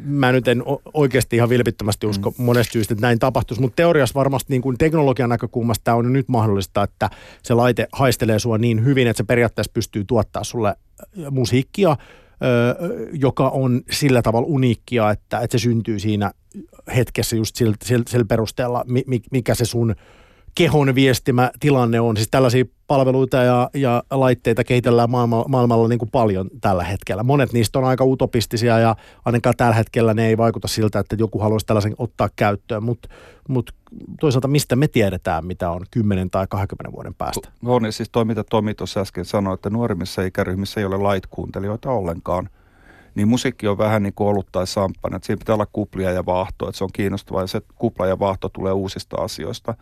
Speaker 4: mä nyt en oikeasti ihan vilpittömästi usko mm. monesta syystä, että näin tapahtuisi, mutta teoriassa varmasti niin kuin teknologian näkökulmasta tämä on nyt mahdollista, että se laite haistelee sua niin hyvin, että se periaatteessa pystyy tuottaa sulle musiikkia, joka on sillä tavalla uniikkia, että, että se syntyy siinä hetkessä just sillä, sillä, sillä perusteella, mikä se sun kehon viestimä tilanne on. Siis tällaisia palveluita ja, ja laitteita kehitellään maailmalla, maailmalla niin kuin paljon tällä hetkellä. Monet niistä on aika utopistisia ja ainakaan tällä hetkellä ne ei vaikuta siltä, että joku haluaisi tällaisen ottaa käyttöön, mutta mut toisaalta mistä me tiedetään, mitä on 10 tai 20 vuoden päästä?
Speaker 5: On ja siis toi, mitä Tomi tuossa äsken sanoi, että nuorimmissa ikäryhmissä ei ole light-kuuntelijoita ollenkaan niin musiikki on vähän niin kuin ollut tai samppan. Että siinä pitää olla kuplia ja vaahto, että se on kiinnostavaa ja se kupla ja vaahto tulee uusista asioista.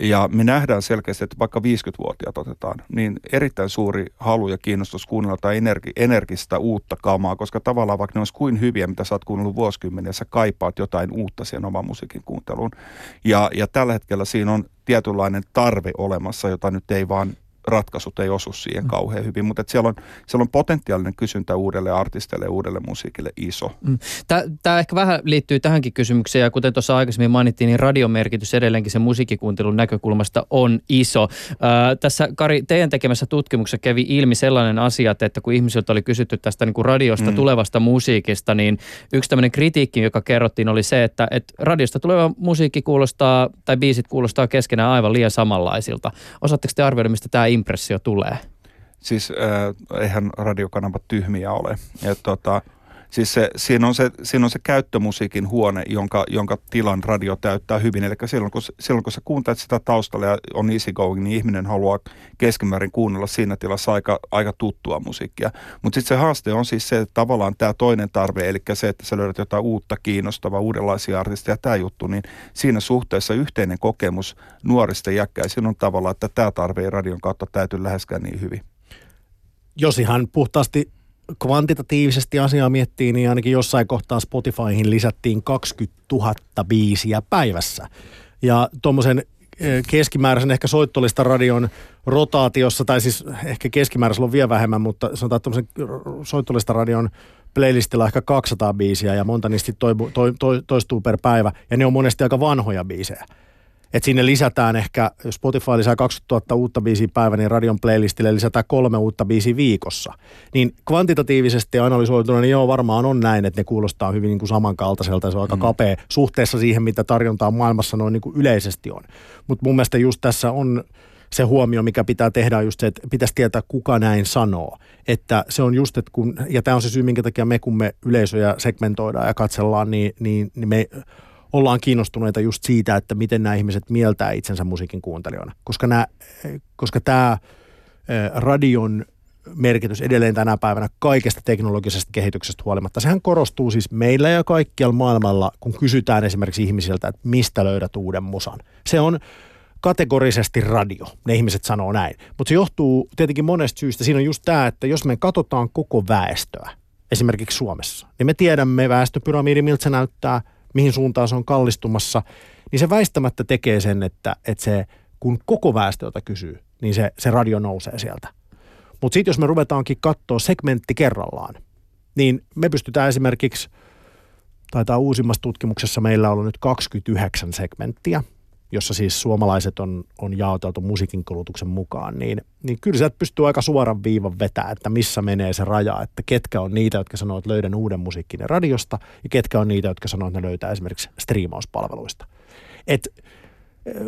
Speaker 5: Ja me nähdään selkeästi, että vaikka 50-vuotiaat otetaan, niin erittäin suuri halu ja kiinnostus kuunnella tai energi, energistä uutta kamaa, koska tavallaan vaikka ne olisi kuin hyviä, mitä sä oot kuunnellut vuosikymmeniä, sä kaipaat jotain uutta siihen oman musiikin kuunteluun. Ja, ja tällä hetkellä siinä on tietynlainen tarve olemassa, jota nyt ei vaan ratkaisut ei osu siihen mm. kauhean hyvin, mutta siellä on, siellä on potentiaalinen kysyntä uudelle artisteille ja uudelle musiikille iso. Mm.
Speaker 3: Tämä ehkä vähän liittyy tähänkin kysymykseen ja kuten tuossa aikaisemmin mainittiin, niin radion merkitys edelleenkin sen musiikkikuuntelun näkökulmasta on iso. Ää, tässä Kari, teidän tekemässä tutkimuksessa kävi ilmi sellainen asia, että kun ihmisiltä oli kysytty tästä niin kuin radiosta mm. tulevasta musiikista, niin yksi tämmöinen kritiikki, joka kerrottiin, oli se, että, että radiosta tuleva musiikki kuulostaa tai biisit kuulostaa keskenään aivan liian samanlaisilta. Osaatteko te arvioida, mistä tämä impressio tulee?
Speaker 5: Siis äh, eihän radiokanavat tyhmiä ole. Et, tota, Siis se, siinä, on se, siinä on se käyttömusiikin huone, jonka, jonka tilan radio täyttää hyvin. Eli silloin kun, silloin kun sä kuuntelet sitä taustalla ja on easy going, niin ihminen haluaa keskimäärin kuunnella siinä tilassa aika, aika tuttua musiikkia. Mutta sitten se haaste on siis se, että tavallaan tämä toinen tarve, eli se, että sä löydät jotain uutta, kiinnostavaa, uudenlaisia artisteja, tämä juttu, niin siinä suhteessa yhteinen kokemus nuorista jäkkäisin on tavallaan, että tämä tarve ei radion kautta täytyy läheskään niin hyvin.
Speaker 4: Jos ihan puhtaasti kvantitatiivisesti asiaa miettii, niin ainakin jossain kohtaa Spotifyhin lisättiin 20 000 biisiä päivässä. Ja tuommoisen eh, keskimääräisen ehkä soittolista radion rotaatiossa, tai siis ehkä keskimääräisellä on vielä vähemmän, mutta sanotaan tuommoisen soittolista radion playlistilla ehkä 200 biisiä ja monta niistä toistuu per päivä, ja ne on monesti aika vanhoja biisejä että sinne lisätään ehkä, jos Spotify lisää 20 000 uutta biisiä päivä, niin radion playlistille lisätään kolme uutta biisiä viikossa. Niin kvantitatiivisesti analysoituna, niin joo, varmaan on näin, että ne kuulostaa hyvin niin kuin samankaltaiselta ja se on aika mm. kapea suhteessa siihen, mitä tarjontaa maailmassa noin niin kuin yleisesti on. Mutta mun mielestä just tässä on se huomio, mikä pitää tehdä, on just se, että pitäisi tietää, kuka näin sanoo. Että se on just, että kun, ja tämä on se syy, minkä takia me, kun me yleisöjä segmentoidaan ja katsellaan, niin, niin, niin me ollaan kiinnostuneita just siitä, että miten nämä ihmiset mieltää itsensä musiikin kuuntelijoina. Koska, nämä, koska tämä radion merkitys edelleen tänä päivänä kaikesta teknologisesta kehityksestä huolimatta. Sehän korostuu siis meillä ja kaikkialla maailmalla, kun kysytään esimerkiksi ihmisiltä, että mistä löydät uuden musan. Se on kategorisesti radio, ne ihmiset sanoo näin. Mutta se johtuu tietenkin monesta syystä. Siinä on just tämä, että jos me katsotaan koko väestöä, esimerkiksi Suomessa, niin me tiedämme väestöpyramidi, miltä se näyttää – mihin suuntaan se on kallistumassa, niin se väistämättä tekee sen, että, että se, kun koko väestöltä kysyy, niin se, se radio nousee sieltä. Mutta sitten jos me ruvetaankin katsoa segmentti kerrallaan, niin me pystytään esimerkiksi, taitaa uusimmassa tutkimuksessa meillä olla nyt 29 segmenttiä, jossa siis suomalaiset on, on jaoteltu musiikin kulutuksen mukaan, niin, niin kyllä sieltä pystyy aika suoran viivan vetää, että missä menee se raja, että ketkä on niitä, jotka sanoo, että löydän uuden musiikin radiosta, ja ketkä on niitä, jotka sanoo, että ne löytää esimerkiksi striimauspalveluista. Et,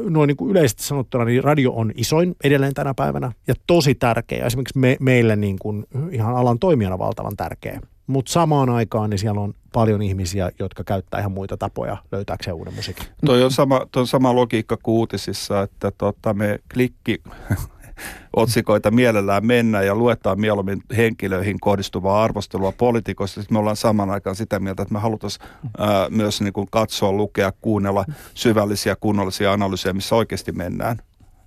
Speaker 4: noin niin kuin yleisesti sanottuna, niin radio on isoin edelleen tänä päivänä ja tosi tärkeä. Esimerkiksi me, meille niin kuin ihan alan toimijana valtavan tärkeä. Mutta samaan aikaan niin siellä on paljon ihmisiä, jotka käyttää ihan muita tapoja löytääkseen uuden musiikin.
Speaker 5: Toi on sama, toi on sama logiikka kuin uutisissa, että tota, me klikki otsikoita mielellään mennä ja luetaan mieluummin henkilöihin kohdistuvaa arvostelua poliitikoista. Me ollaan saman aikaan sitä mieltä, että me halutaan myös niin kuin katsoa, lukea, kuunnella syvällisiä, kunnollisia analyysejä, missä oikeasti mennään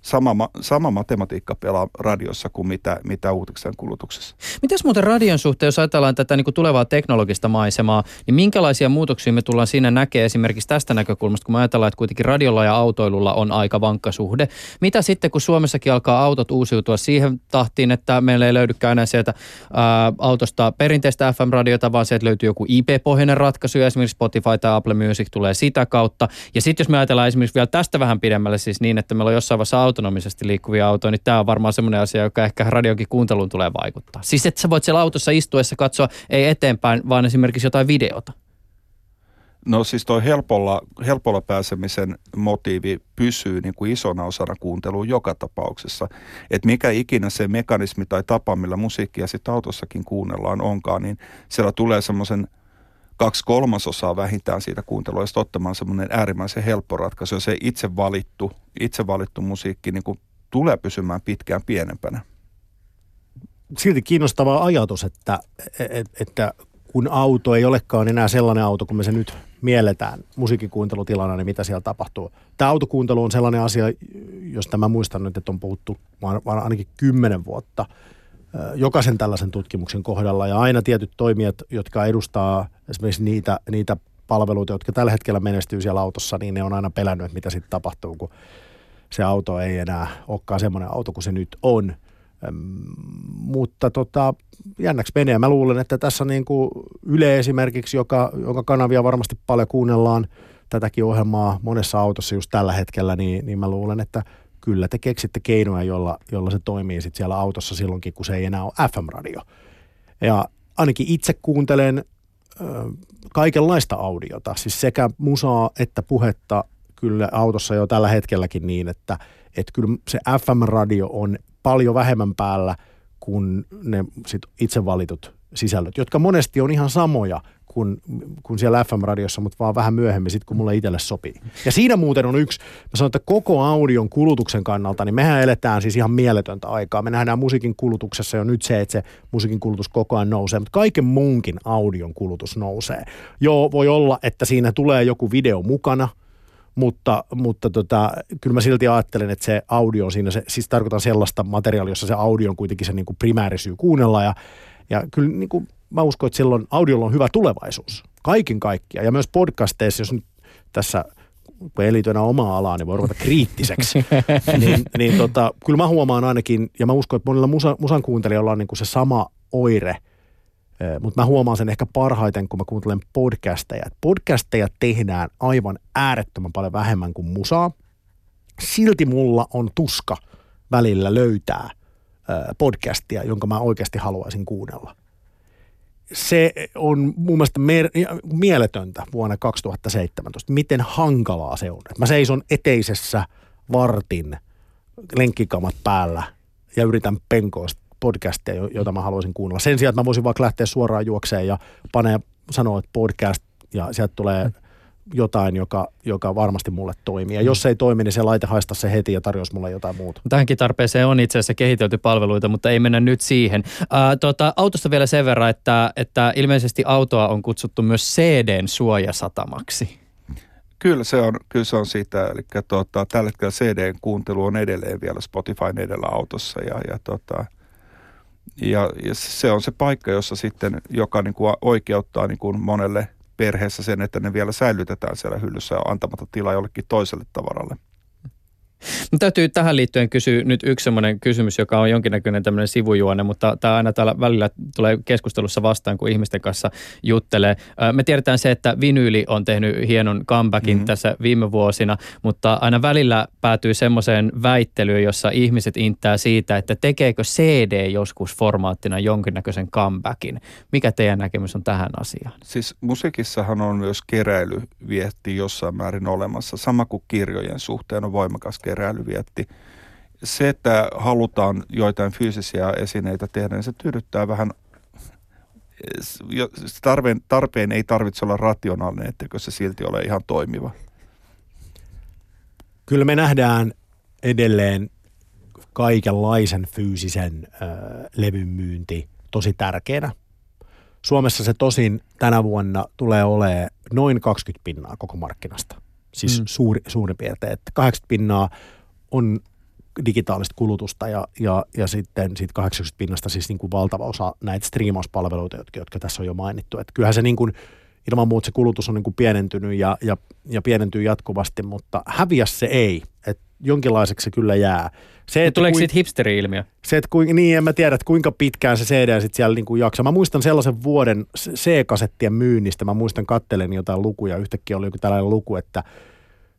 Speaker 5: sama, sama matematiikka pelaa radiossa kuin mitä, mitä uutiksen kulutuksessa.
Speaker 3: Mitäs muuten radion suhteen, jos ajatellaan tätä niin kuin tulevaa teknologista maisemaa, niin minkälaisia muutoksia me tullaan siinä näkemään esimerkiksi tästä näkökulmasta, kun me ajatellaan, että kuitenkin radiolla ja autoilulla on aika vankka suhde. Mitä sitten, kun Suomessakin alkaa autot uusiutua siihen tahtiin, että meillä ei löydykään enää sieltä ää, autosta perinteistä FM-radiota, vaan sieltä löytyy joku IP-pohjainen ratkaisu, esimerkiksi Spotify tai Apple Music tulee sitä kautta. Ja sitten jos me ajatellaan esimerkiksi vielä tästä vähän pidemmälle siis niin, että meillä on jossain vaiheessa autonomisesti liikkuvia autoja, niin tämä on varmaan semmoinen asia, joka ehkä radionkin kuunteluun tulee vaikuttaa. Siis että sä voit siellä autossa istuessa katsoa ei eteenpäin, vaan esimerkiksi jotain videota.
Speaker 5: No siis tuo helpolla, helpolla pääsemisen motiivi pysyy niin kuin isona osana kuuntelua joka tapauksessa. Että mikä ikinä se mekanismi tai tapa, millä musiikkia sitten autossakin kuunnellaan onkaan, niin siellä tulee semmoisen kaksi kolmasosaa vähintään siitä kuuntelua, ja ottamaan semmoinen äärimmäisen helppo ratkaisu. Ja se itse valittu, itse valittu musiikki niin kuin tulee pysymään pitkään pienempänä.
Speaker 4: Silti kiinnostava ajatus, että, että kun auto ei olekaan enää sellainen auto, kun me se nyt mielletään musiikkikuuntelutilana, niin mitä siellä tapahtuu. Tämä autokuuntelu on sellainen asia, josta mä muistan nyt, että on puhuttu ainakin kymmenen vuotta jokaisen tällaisen tutkimuksen kohdalla. Ja aina tietyt toimijat, jotka edustaa esimerkiksi niitä, niitä palveluita, jotka tällä hetkellä menestyy siellä autossa, niin ne on aina pelännyt, että mitä sitten tapahtuu, kun se auto ei enää olekaan semmoinen auto kuin se nyt on. Mutta tota, jännäksi menee. Mä luulen, että tässä niin kuin Yle esimerkiksi, joka, joka kanavia varmasti paljon kuunnellaan tätäkin ohjelmaa monessa autossa just tällä hetkellä, niin, niin mä luulen, että kyllä te keksitte keinoja, jolla, jolla se toimii sit siellä autossa silloinkin, kun se ei enää ole FM-radio. Ja ainakin itse kuuntelen ö, kaikenlaista audiota, siis sekä musaa että puhetta kyllä autossa jo tällä hetkelläkin niin, että, että kyllä se FM-radio on paljon vähemmän päällä kuin ne sit itse valitut sisällöt, jotka monesti on ihan samoja kuin, kuin siellä FM-radiossa, mutta vaan vähän myöhemmin sitten, kun mulle itselle sopii. Ja siinä muuten on yksi, mä sanon, että koko audion kulutuksen kannalta, niin mehän eletään siis ihan mieletöntä aikaa. Me nähdään musiikin kulutuksessa jo nyt se, että se musiikin kulutus koko ajan nousee, mutta kaiken muunkin audion kulutus nousee. Joo, voi olla, että siinä tulee joku video mukana – mutta, mutta tota, kyllä mä silti ajattelen, että se audio siinä, se, siis tarkoitan sellaista materiaalia, jossa se audio on kuitenkin se niin kuin primäärisyy kuunnella ja, ja kyllä niin kuin, mä uskon, että silloin audiolla on hyvä tulevaisuus, kaiken kaikkiaan ja myös podcasteissa, jos nyt tässä kun ei liity enää omaa alaa, niin voi ruveta kriittiseksi. niin, niin tota, kyllä mä huomaan ainakin, ja mä uskon, että monilla musa, musan kuuntelijoilla on niin kuin se sama oire – mutta mä huomaan sen ehkä parhaiten, kun mä kuuntelen podcasteja. Podcasteja tehdään aivan äärettömän paljon vähemmän kuin musaa. Silti mulla on tuska välillä löytää podcastia, jonka mä oikeasti haluaisin kuunnella. Se on mun mielestä mer- mieletöntä vuonna 2017, miten hankalaa se on. Mä seison eteisessä vartin lenkkikamat päällä ja yritän penkoa podcastia, jota mä haluaisin kuunnella. Sen sijaan, että mä voisin vaikka lähteä suoraan juokseen ja panee sanoa, että podcast ja sieltä tulee jotain, joka, joka varmasti mulle toimii. Ja jos se ei toimi, niin se laite haista se heti ja tarjosi mulle jotain muuta.
Speaker 3: Tähänkin tarpeeseen on itse asiassa kehitelty palveluita, mutta ei mennä nyt siihen. Ää, tota, autosta vielä sen verran, että, että ilmeisesti autoa on kutsuttu myös CDn suojasatamaksi.
Speaker 5: Kyllä se on, kyllä se on sitä. Eli tota, tällä hetkellä CD-kuuntelu on edelleen vielä Spotifyn edellä autossa ja, ja tota, ja, ja se on se paikka, jossa sitten, joka niin kuin oikeuttaa niin kuin monelle perheessä sen, että ne vielä säilytetään siellä hyllyssä ja antamatta tilaa jollekin toiselle tavaralle.
Speaker 3: Mun täytyy tähän liittyen kysyä nyt yksi semmoinen kysymys, joka on jonkinnäköinen tämmöinen sivujuone, mutta tämä aina täällä välillä tulee keskustelussa vastaan, kun ihmisten kanssa juttelee. Me tiedetään se, että vinyyli on tehnyt hienon comebackin mm-hmm. tässä viime vuosina, mutta aina välillä päätyy semmoiseen väittelyyn, jossa ihmiset intää siitä, että tekeekö CD joskus formaattina jonkinnäköisen comebackin. Mikä teidän näkemys on tähän asiaan?
Speaker 5: Siis musiikissahan on myös keräilyvietti jossain määrin olemassa, sama kuin kirjojen suhteen on voimakas keräily keräilyvietti. Se, että halutaan joitain fyysisiä esineitä tehdä, niin se tyydyttää vähän tarpeen, tarpeen ei tarvitse olla rationaalinen, etteikö se silti ole ihan toimiva.
Speaker 4: Kyllä me nähdään edelleen kaikenlaisen fyysisen äh, levyn myynti tosi tärkeänä. Suomessa se tosin tänä vuonna tulee olemaan noin 20 pinnaa koko markkinasta. Siis mm. suuri, suurin piirtein. Että 80 pinnaa on digitaalista kulutusta ja, ja, ja sitten siitä 80 pinnasta siis niin kuin valtava osa näitä striimauspalveluita, jotka, jotka tässä on jo mainittu. Että kyllähän se niin kuin, ilman muuta se kulutus on niin kuin pienentynyt ja, ja, ja pienentyy jatkuvasti, mutta häviä se ei. Et jonkinlaiseksi se kyllä jää.
Speaker 3: Se, että Tuleeko kuin, siitä hipsteri-ilmiö?
Speaker 4: Se, että kuin, niin, en mä tiedä, että kuinka pitkään se CD sitten siellä niin kuin jaksaa. Mä muistan sellaisen vuoden C-kasettien myynnistä, mä muistan kattelen jotain lukuja, yhtäkkiä oli joku tällainen luku, että –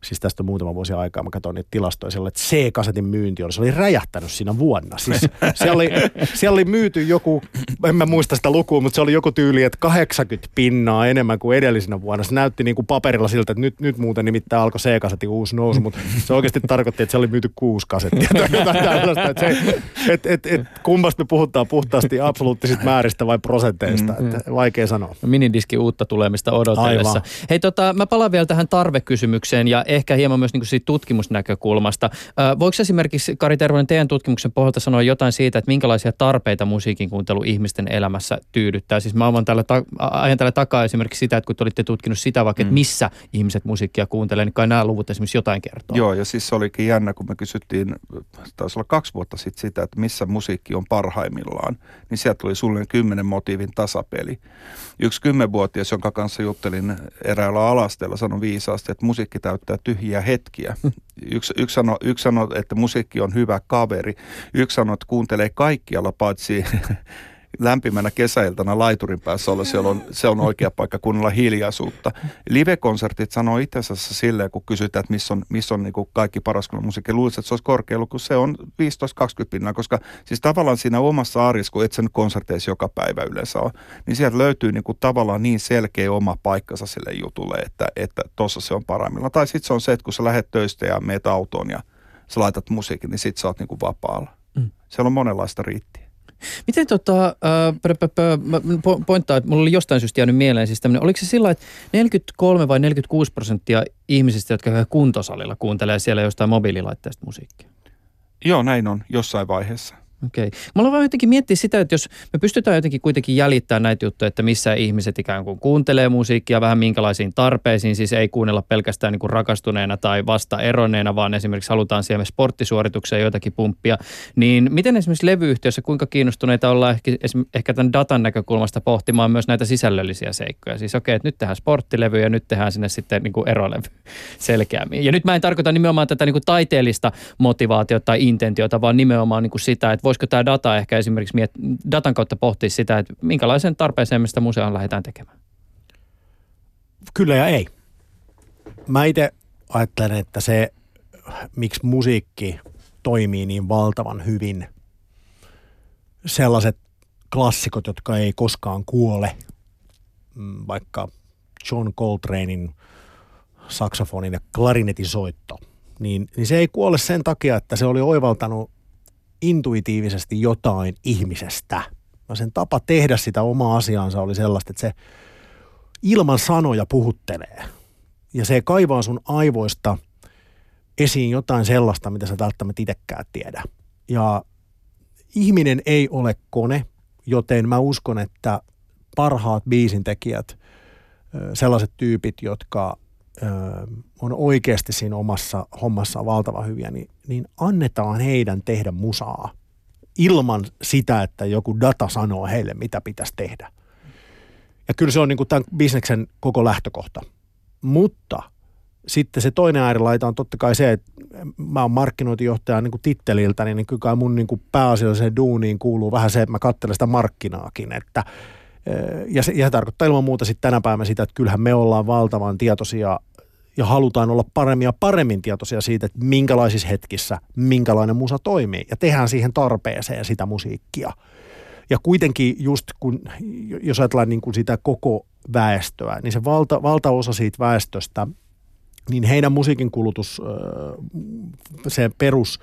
Speaker 4: siis tästä on muutama vuosi aikaa, mä katsoin niitä tilastoja siellä, että C-kasetin myynti oli, se oli räjähtänyt siinä vuonna. Siis siellä oli, siellä oli myyty joku, en mä muista sitä lukua, mutta se oli joku tyyli, että 80 pinnaa enemmän kuin edellisenä vuonna. Se näytti niin kuin paperilla siltä, että nyt, nyt muuten nimittäin alkoi C-kasetin uusi nousu, mutta se oikeasti tarkoitti, että se oli myyty kuusi kasettia tai jotain tällaista. Että se, et, et, et, kummasta me puhutaan puhtaasti absoluuttisista määristä vai prosenteista, mm, että vaikea sanoa.
Speaker 3: Minidiski uutta tulemista odotellessa. Aivan. Hei tota, mä palaan vielä tähän tarvekysymykseen ja ehkä hieman myös niin kuin siitä tutkimusnäkökulmasta. Voiko esimerkiksi, Kari Tervonen, teidän tutkimuksen pohjalta sanoa jotain siitä, että minkälaisia tarpeita musiikin kuuntelu ihmisten elämässä tyydyttää? Siis mä ajan täällä, ta- ajan täällä takaa esimerkiksi sitä, että kun te olitte tutkinut sitä vaikka, mm. että missä ihmiset musiikkia kuuntelee, niin kai nämä luvut esimerkiksi jotain kertoo.
Speaker 5: Joo, ja siis se olikin jännä, kun me kysyttiin, taisi olla kaksi vuotta sitten sitä, että missä musiikki on parhaimmillaan, niin sieltä tuli sulle kymmenen motiivin tasapeli. Yksi kymmenvuotias, jonka kanssa juttelin eräällä alasteella, sanoi viisaasti, että musiikki täyttää tyhjiä hetkiä. Yksi, yksi, sanoi, yksi sanoi, että musiikki on hyvä kaveri. Yksi sanoi, että kuuntelee kaikkialla paitsi lämpimänä kesäiltana laiturin päässä olla, se on, se on oikea paikka kuunnella hiljaisuutta. Live-konsertit sanoo itse asiassa silleen, kun kysytään, että missä on, missä on niin kuin kaikki paras musiikki. Luulisin, että se olisi korkealla, kun se on 15-20 pinnaa, koska siis tavallaan siinä omassa arjessa, kun et sen konserteissa joka päivä yleensä ole, niin sieltä löytyy niin kuin tavallaan niin selkeä oma paikkansa sille jutulle, että että tuossa se on parhaimmillaan. Tai sitten se on se, että kun sä lähdet töistä ja meet autoon ja sä laitat musiikin, niin sit sä oot niin kuin vapaalla. Mm. Siellä on monenlaista riittiä.
Speaker 3: Miten tota, äh, pointtaa, että mulla oli jostain syystä jäänyt mieleen siis tämmöinen, oliko se sillä että 43 vai 46 prosenttia ihmisistä, jotka käy kuntosalilla, kuuntelee siellä jostain mobiililaitteesta musiikkia?
Speaker 5: Joo, näin on jossain vaiheessa.
Speaker 3: Okei. Okay. Mulla vaan jotenkin miettiä sitä, että jos me pystytään jotenkin kuitenkin jäljittämään näitä juttuja, että missä ihmiset ikään kuin kuuntelee musiikkia, vähän minkälaisiin tarpeisiin, siis ei kuunnella pelkästään niin kuin rakastuneena tai vasta eroneena, vaan esimerkiksi halutaan siellä sporttisuoritukseen joitakin pumppia, niin miten esimerkiksi levyyhtiössä, kuinka kiinnostuneita ollaan ehkä, ehkä tämän datan näkökulmasta pohtimaan myös näitä sisällöllisiä seikkoja. Siis okei, okay, että nyt tehdään sporttilevy ja nyt tehdään sinne sitten niin kuin erolevy selkeämmin. Ja nyt mä en tarkoita nimenomaan tätä niin kuin taiteellista motivaatiota tai intentiota, vaan nimenomaan niin kuin sitä, että voisiko tämä data ehkä esimerkiksi miet- datan kautta pohtia sitä, että minkälaisen tarpeeseen mistä museoon lähdetään tekemään?
Speaker 4: Kyllä ja ei. Mä itse ajattelen, että se, miksi musiikki toimii niin valtavan hyvin, sellaiset klassikot, jotka ei koskaan kuole, mm, vaikka John Coltranein saksofonin ja klarinetin soitto, niin, niin se ei kuole sen takia, että se oli oivaltanut intuitiivisesti jotain ihmisestä. Ja sen tapa tehdä sitä omaa asiaansa oli sellaista, että se ilman sanoja puhuttelee. Ja se kaivaa sun aivoista esiin jotain sellaista, mitä sä välttämättä itsekään tiedä. Ja ihminen ei ole kone, joten mä uskon, että parhaat biisintekijät, sellaiset tyypit, jotka on oikeasti siinä omassa hommassa valtavan hyviä, niin, niin annetaan heidän tehdä musaa ilman sitä, että joku data sanoo heille, mitä pitäisi tehdä. Ja kyllä se on niin kuin tämän bisneksen koko lähtökohta. Mutta Sitten se toinen äärilaita on totta kai se, että mä oon markkinointijohtaja niin kuin titteliltä, niin kyllä mun niin kuin pääasialliseen duuniin kuuluu vähän se, että mä katselen sitä markkinaakin, että ja se, ja se tarkoittaa ilman muuta sitten tänä päivänä sitä, että kyllähän me ollaan valtavan tietoisia ja halutaan olla paremmin ja paremmin tietoisia siitä, että minkälaisissa hetkissä minkälainen musa toimii. Ja tehdään siihen tarpeeseen sitä musiikkia. Ja kuitenkin just kun, jos ajatellaan niin kuin sitä koko väestöä, niin se valta, valtaosa siitä väestöstä, niin heidän musiikin kulutus, se perus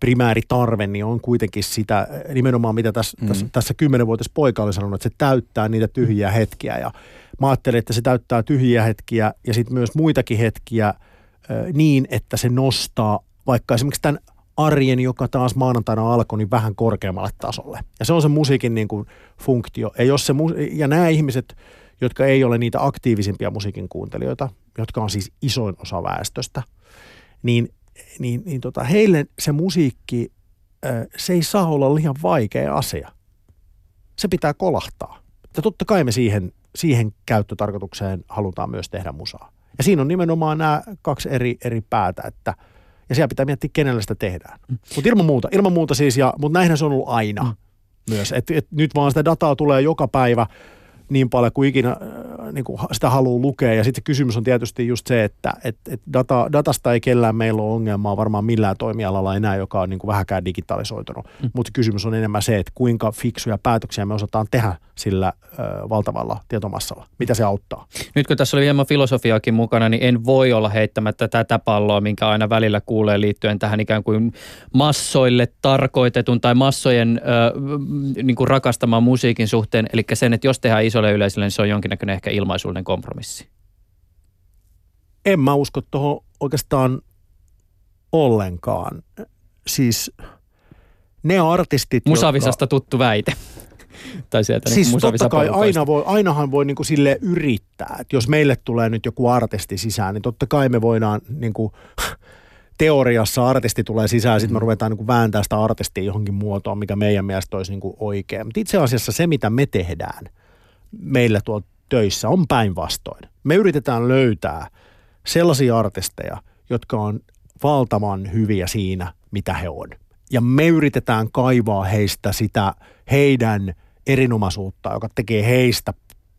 Speaker 4: primääritarve, niin on kuitenkin sitä, nimenomaan mitä tässä, mm. tässä, tässä kymmenenvuotias poika oli sanonut, että se täyttää niitä tyhjiä hetkiä. Ja mä ajattelin, että se täyttää tyhjiä hetkiä ja sitten myös muitakin hetkiä niin, että se nostaa vaikka esimerkiksi tämän arjen, joka taas maanantaina alkoi, niin vähän korkeammalle tasolle. Ja se on se musiikin niin kuin funktio. Ja, jos se, ja nämä ihmiset, jotka ei ole niitä aktiivisimpia musiikin kuuntelijoita, jotka on siis isoin osa väestöstä, niin, niin, niin tota, heille se musiikki, se ei saa olla liian vaikea asia. Se pitää kolahtaa. Ja totta kai me siihen, siihen käyttötarkoitukseen halutaan myös tehdä musaa. Ja siinä on nimenomaan nämä kaksi eri, eri päätä, että – ja siellä pitää miettiä, kenelle sitä tehdään. Mm. Mutta ilman muuta, ilman muuta siis, ja, mutta näinhän se on ollut aina mm. myös. Et, et nyt vaan sitä dataa tulee joka päivä niin paljon kuin ikinä äh, niin kuin sitä haluaa lukea. Ja sitten kysymys on tietysti just se, että et, et data, datasta ei kellään meillä ole ongelmaa varmaan millään toimialalla enää, joka on niin kuin vähäkään digitalisoitunut. Mm. Mutta kysymys on enemmän se, että kuinka fiksuja päätöksiä me osataan tehdä sillä ö, valtavalla tietomassalla. Mitä se auttaa?
Speaker 3: Nyt kun tässä oli hieman filosofiaakin mukana, niin en voi olla heittämättä tätä palloa, minkä aina välillä kuulee liittyen tähän ikään kuin massoille tarkoitetun tai massojen ö, niin kuin rakastamaan musiikin suhteen. Eli sen, että jos tehdään isolle yleisölle, niin se on jonkinnäköinen ehkä ilmaisullinen kompromissi.
Speaker 4: En mä usko tuohon oikeastaan ollenkaan. Siis ne artistit,
Speaker 3: Musavisasta jotka... tuttu väite.
Speaker 4: tai sieltä siis niin totta kai aina voi, ainahan voi niinku sille yrittää, että jos meille tulee nyt joku artisti sisään, niin totta kai me voidaan niinku, teoriassa artisti tulee sisään, mm-hmm. sitten me ruvetaan niinku vääntää sitä artistia johonkin muotoon, mikä meidän mielestä olisi niinku oikein. Mutta itse asiassa se, mitä me tehdään meillä tuolla töissä, on päinvastoin. Me yritetään löytää sellaisia artisteja, jotka on valtavan hyviä siinä, mitä he on. Ja me yritetään kaivaa heistä sitä heidän erinomaisuutta, joka tekee heistä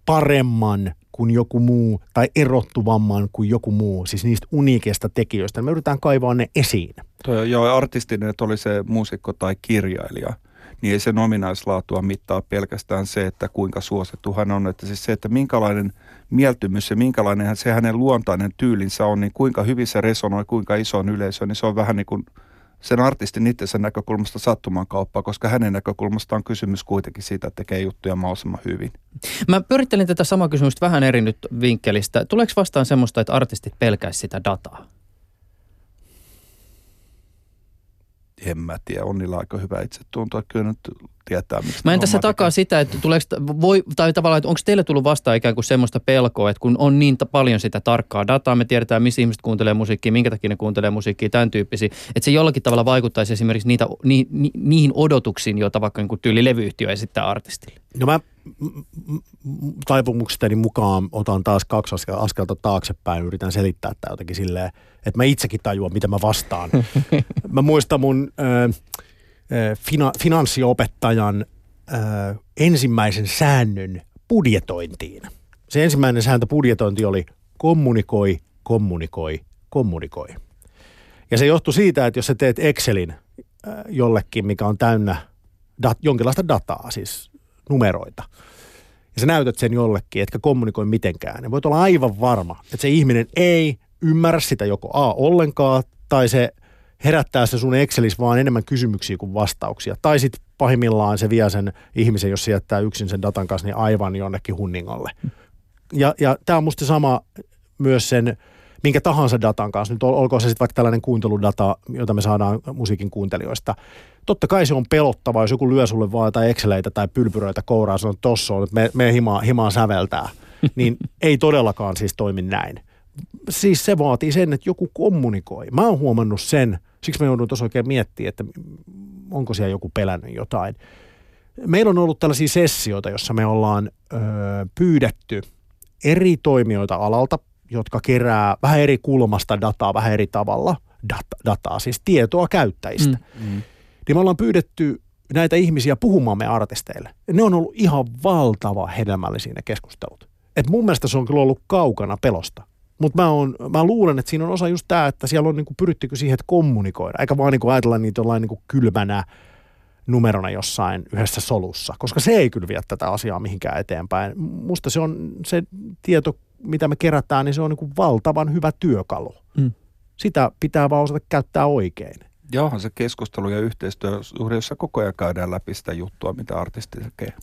Speaker 4: paremman kuin joku muu tai erottuvamman kuin joku muu, siis niistä uniikeista tekijöistä. Me yritetään kaivaa ne esiin.
Speaker 5: Toi, joo, artistinen, että oli se muusikko tai kirjailija, niin ei sen ominaislaatua mittaa pelkästään se, että kuinka suosittu hän on. Että siis se, että minkälainen mieltymys ja minkälainen se hänen luontainen tyylinsä on, niin kuinka hyvin se resonoi, kuinka iso on yleisö, niin se on vähän niin kuin – sen artistin itsensä näkökulmasta sattuman kauppaa, koska hänen näkökulmastaan on kysymys kuitenkin siitä, että tekee juttuja mahdollisimman hyvin.
Speaker 3: Mä pyrittelin tätä samaa kysymystä vähän eri nyt vinkkelistä. Tuleeko vastaan semmoista, että artistit pelkäisi sitä dataa?
Speaker 5: En mä tiedä, on niillä aika hyvä itse tuntua. Kyllä nyt tietää, mistä
Speaker 3: Mä en tässä takaa tekee. sitä, että tuleeko, voi, tai tavallaan, että onko teille tullut vastaan ikään kuin semmoista pelkoa, että kun on niin paljon sitä tarkkaa dataa, me tiedetään, missä ihmiset kuuntelee musiikkia, minkä takia ne kuuntelee musiikkia, tämän tyyppisiä, että se jollakin tavalla vaikuttaisi esimerkiksi niitä, ni, ni, niihin odotuksiin, joita vaikka niin tyyli levyyhtiö esittää artistille.
Speaker 4: No mä taipumuksestani mukaan otan taas kaksi askelta taaksepäin, yritän selittää tämä jotenkin silleen, että mä itsekin tajuan, mitä mä vastaan. mä muistan mun... Äh, fina, finanssiopettajan äh, ensimmäisen säännön budjetointiin. Se ensimmäinen sääntö budjetointi oli kommunikoi, kommunikoi, kommunikoi. Ja se johtui siitä, että jos sä teet Excelin äh, jollekin, mikä on täynnä dat, jonkinlaista dataa, siis numeroita, ja sä näytät sen jollekin, etkä kommunikoi mitenkään, niin voit olla aivan varma, että se ihminen ei ymmärrä sitä joko A ollenkaan, tai se herättää se sun Excelissä vaan enemmän kysymyksiä kuin vastauksia. Tai sitten pahimmillaan se vie sen ihmisen, jos se jättää yksin sen datan kanssa, niin aivan jonnekin hunningolle. Ja, ja tämä on musta sama myös sen minkä tahansa datan kanssa. Nyt olkoon se sitten vaikka tällainen kuunteludata, jota me saadaan musiikin kuuntelijoista. Totta kai se on pelottavaa, jos joku lyö sulle vaan tai Exceleitä tai pylpyröitä kouraa, sanoo, että tossa on, että me, me himaa, himaa säveltää. Niin ei todellakaan siis toimi näin. Siis se vaatii sen, että joku kommunikoi. Mä oon huomannut sen – Siksi mä joudun tuossa oikein miettimään, että onko siellä joku pelännyt jotain. Meillä on ollut tällaisia sessioita, jossa me ollaan ö, pyydetty eri toimijoita alalta, jotka kerää vähän eri kulmasta dataa, vähän eri tavalla data, dataa, siis tietoa käyttäjistä. Mm. Mm. Niin me ollaan pyydetty näitä ihmisiä puhumaan me artisteille. Ne on ollut ihan valtava hedelmällisiä ne keskustelut. Et mun mielestä se on kyllä ollut kaukana pelosta. Mutta mä, mä luulen, että siinä on osa just tämä, että siellä on niinku pyrittykö siihen, että kommunikoida, eikä vaan niinku ajatella niitä jollain niinku kylmänä numerona jossain yhdessä solussa, koska se ei kyllä vie tätä asiaa mihinkään eteenpäin. Musta se on se tieto, mitä me kerätään, niin se on niinku valtavan hyvä työkalu. Mm. Sitä pitää vaan osata käyttää oikein.
Speaker 5: Joo, se keskustelu ja yhteistyö, jossa koko ajan käydään läpi sitä juttua, mitä artisti tekee.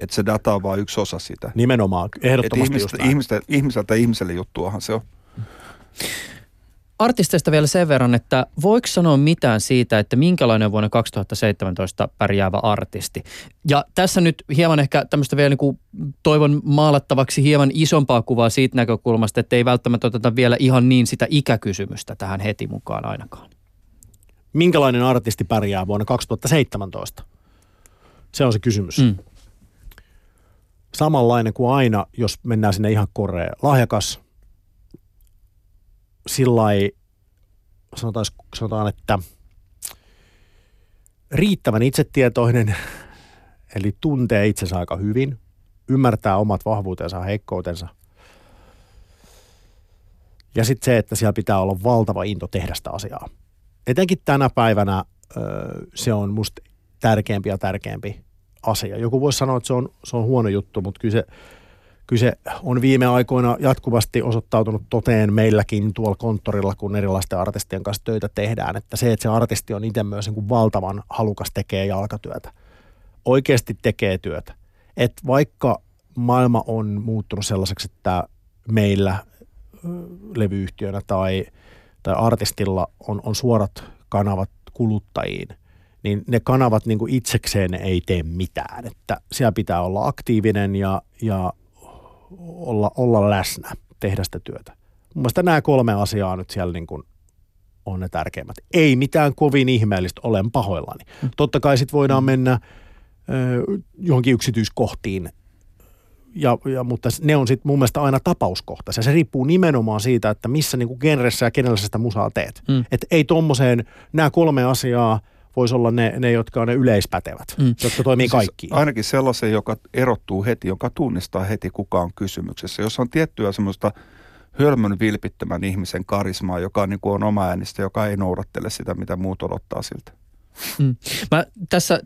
Speaker 5: Että se data on vain yksi osa sitä.
Speaker 4: Nimenomaan, ehdottomasti
Speaker 5: ihmiseltä, ihmiseltä, ihmiseltä ihmiselle juttuahan se on.
Speaker 3: Artisteista vielä sen verran, että voiko sanoa mitään siitä, että minkälainen vuonna 2017 pärjäävä artisti? Ja tässä nyt hieman ehkä tämmöistä vielä niin kuin toivon maalattavaksi hieman isompaa kuvaa siitä näkökulmasta, että ei välttämättä oteta vielä ihan niin sitä ikäkysymystä tähän heti mukaan ainakaan.
Speaker 4: Minkälainen artisti pärjää vuonna 2017? Se on se kysymys. Mm samanlainen kuin aina, jos mennään sinne ihan koreen. Lahjakas, sillä sanotaan, sanotaan, että riittävän itsetietoinen, eli tuntee itsensä aika hyvin, ymmärtää omat vahvuutensa ja heikkoutensa. Ja sitten se, että siellä pitää olla valtava into tehdä sitä asiaa. Etenkin tänä päivänä se on musta tärkeämpi ja tärkeämpi asia. Joku voisi sanoa, että se on, se on huono juttu, mutta kyllä se, se on viime aikoina jatkuvasti osoittautunut toteen meilläkin tuolla konttorilla, kun erilaisten artistien kanssa töitä tehdään, että se, että se artisti on itse myös niin kuin valtavan halukas tekee jalkatyötä, oikeasti tekee työtä. Että vaikka maailma on muuttunut sellaiseksi, että meillä levyyhtiönä tai, tai artistilla on, on suorat kanavat kuluttajiin – niin ne kanavat niin kuin itsekseen ei tee mitään. Että siellä pitää olla aktiivinen ja, ja olla, olla läsnä, tehdä sitä työtä. Mun mielestä nämä kolme asiaa nyt siellä niin kuin on ne tärkeimmät. Ei mitään kovin ihmeellistä, olen pahoillani. Mm. Totta kai sitten voidaan mennä ö, johonkin yksityiskohtiin, ja, ja, mutta ne on sitten mun mielestä aina tapauskohtaisia. Se riippuu nimenomaan siitä, että missä niin kuin genressä ja kenellä sitä musaa teet. Mm. Että ei tommoseen, nämä kolme asiaa – voisi olla ne, ne, jotka on ne yleispätevät, mm. jotka toimii siis kaikki.
Speaker 5: Ainakin sellaisen, joka erottuu heti, joka tunnistaa heti kuka on kysymyksessä. Jos on tiettyä semmoista hölmön vilpittömän ihmisen karismaa, joka niin kuin on oma äänistä, joka ei noudattele sitä, mitä muut odottaa siltä.
Speaker 3: Mm. Mä tässä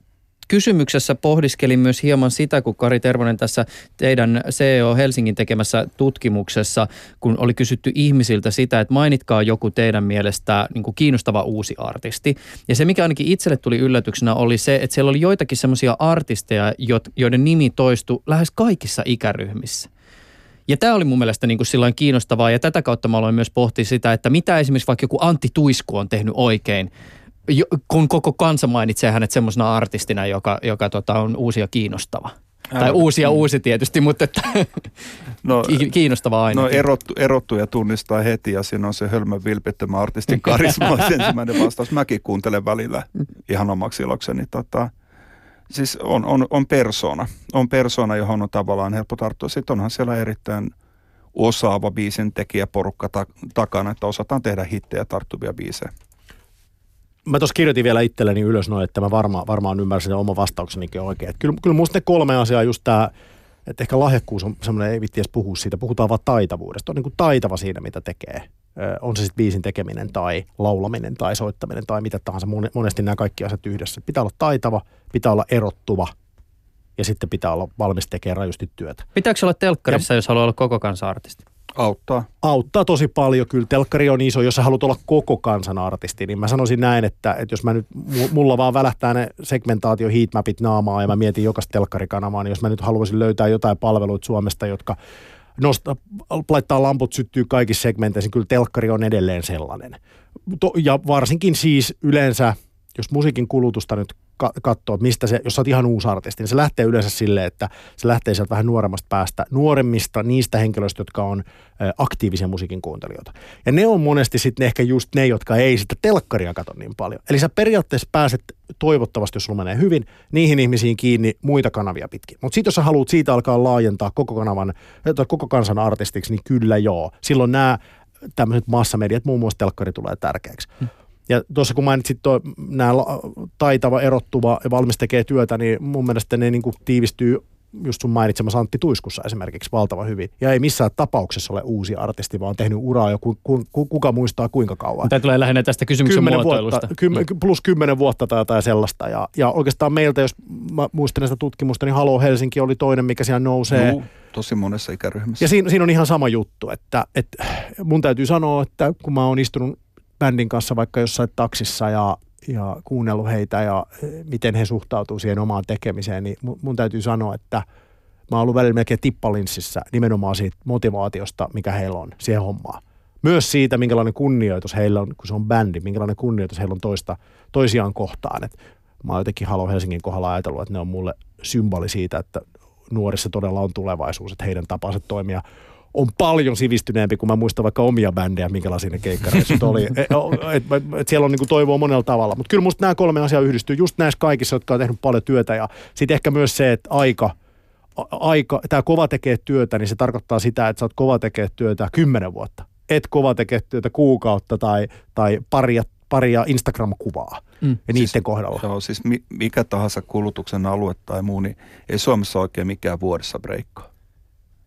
Speaker 3: kysymyksessä pohdiskelin myös hieman sitä, kun Kari Tervonen tässä teidän CEO Helsingin tekemässä tutkimuksessa, kun oli kysytty ihmisiltä sitä, että mainitkaa joku teidän mielestä niin kuin kiinnostava uusi artisti. Ja se, mikä ainakin itselle tuli yllätyksenä, oli se, että siellä oli joitakin semmoisia artisteja, joiden nimi toistui lähes kaikissa ikäryhmissä. Ja tämä oli mun mielestä niin kuin silloin kiinnostavaa ja tätä kautta mä aloin myös pohtia sitä, että mitä esimerkiksi vaikka joku Antti Tuisku on tehnyt oikein kun koko kansa mainitsee hänet semmoisena artistina, joka, joka tota, on uusi ja kiinnostava. Älä, tai uusi ja mm. uusi tietysti, mutta että no, kiinnostava aina.
Speaker 5: No erottu, erottu ja tunnistaa heti ja siinä on se hölmön vilpittömä artistin karisma. ensimmäinen vastaus. Mäkin kuuntelen välillä ihan omaksi ilokseni. Tota, siis on, on, on persona. On persona, johon on tavallaan helppo tarttua. Sitten onhan siellä erittäin osaava biisin tekijäporukka ta- takana, että osataan tehdä hittejä tarttuvia biisejä
Speaker 4: mä tuossa kirjoitin vielä itselleni ylös noin, että mä varma, varmaan ymmärsin sen oma vastauksenikin oikein. Et kyllä, kyllä musta ne kolme asiaa just tämä, että ehkä lahjakkuus on semmoinen, ei vitti edes puhua siitä, puhutaan vaan taitavuudesta. On niin kuin taitava siinä, mitä tekee. on se sitten biisin tekeminen tai laulaminen tai soittaminen tai mitä tahansa. Monesti nämä kaikki asiat yhdessä. Pitää olla taitava, pitää olla erottuva ja sitten pitää olla valmis tekemään rajusti työtä.
Speaker 3: Pitääkö olla telkkarissa, ja, jos haluaa olla koko kansan artisti?
Speaker 5: Auttaa.
Speaker 4: Auttaa tosi paljon. Kyllä telkkari on iso, jos sä haluat olla koko kansan artisti, niin mä sanoisin näin, että, että jos mä nyt, mulla vaan välähtää ne segmentaatio heatmapit naamaa ja mä mietin jokaista telkkarikanavaa, niin jos mä nyt haluaisin löytää jotain palveluita Suomesta, jotka nosta, laittaa lamput syttyy kaikissa segmenteissä, niin kyllä telkkari on edelleen sellainen. Ja varsinkin siis yleensä, jos musiikin kulutusta nyt ka- katsoa, mistä se, jos sä oot ihan uusi artisti, niin se lähtee yleensä silleen, että se lähtee sieltä vähän nuoremmasta päästä, nuoremmista niistä henkilöistä, jotka on ö, aktiivisia musiikin kuuntelijoita. Ja ne on monesti sitten ehkä just ne, jotka ei sitä telkkaria katso niin paljon. Eli sä periaatteessa pääset toivottavasti, jos sulla menee hyvin, niihin ihmisiin kiinni muita kanavia pitkin. Mutta sitten jos sä haluat siitä alkaa laajentaa koko kanavan, koko kansan artistiksi, niin kyllä joo. Silloin nämä tämmöiset massamediat, muun muassa telkkari tulee tärkeäksi. Hmm. Ja tuossa kun mainitsit nämä taitava, erottuva ja valmis tekee työtä, niin mun mielestä ne niin kuin tiivistyy just sun mainitsemassa Antti Tuiskussa esimerkiksi valtava hyvin. Ja ei missään tapauksessa ole uusi artisti, vaan on tehnyt uraa jo ku, ku, ku, kuka muistaa kuinka kauan.
Speaker 3: Tämä tulee lähinnä tästä kysymyksen
Speaker 4: Kymmenen
Speaker 3: muotoilusta.
Speaker 4: vuotta, kym,
Speaker 3: Niin.
Speaker 4: plus kymmenen vuotta tai jotain sellaista. Ja, ja oikeastaan meiltä, jos mä muistan sitä tutkimusta, niin Halo Helsinki oli toinen, mikä siellä nousee.
Speaker 5: Juu, tosi monessa ikäryhmässä.
Speaker 4: Ja siinä, siinä on ihan sama juttu, että, että mun täytyy sanoa, että kun mä oon istunut bändin kanssa vaikka jossain taksissa ja, ja kuunnellut heitä ja eh, miten he suhtautuu siihen omaan tekemiseen, niin mun, mun täytyy sanoa, että mä oon ollut välillä melkein tippalinssissä nimenomaan siitä motivaatiosta, mikä heillä on siihen hommaan. Myös siitä, minkälainen kunnioitus heillä on, kun se on bändi, minkälainen kunnioitus heillä on toista, toisiaan kohtaan. Et mä oon jotenkin Halo Helsingin kohdalla ajatellut, että ne on mulle symboli siitä, että nuorissa todella on tulevaisuus, että heidän tapansa toimia on paljon sivistyneempi, kun mä muistan vaikka omia bändejä, minkälaisia ne keikkareissut oli. Et, et, et, et siellä on niinku toivoa monella tavalla. Mutta kyllä musta nämä kolme asiaa yhdistyy just näissä kaikissa, jotka on tehnyt paljon työtä. Ja sitten ehkä myös se, että aika, aika tämä kova tekee työtä, niin se tarkoittaa sitä, että sä oot kova tekee työtä kymmenen vuotta. Et kova tekee työtä kuukautta tai, tai paria, paria Instagram-kuvaa
Speaker 3: Mm.
Speaker 4: ja niiden
Speaker 5: Siis-
Speaker 4: kohdalla.
Speaker 5: Joo, siis mi- mikä tahansa kulutuksen alue tai muu, niin ei Suomessa oikein mikään vuodessa breikkaa.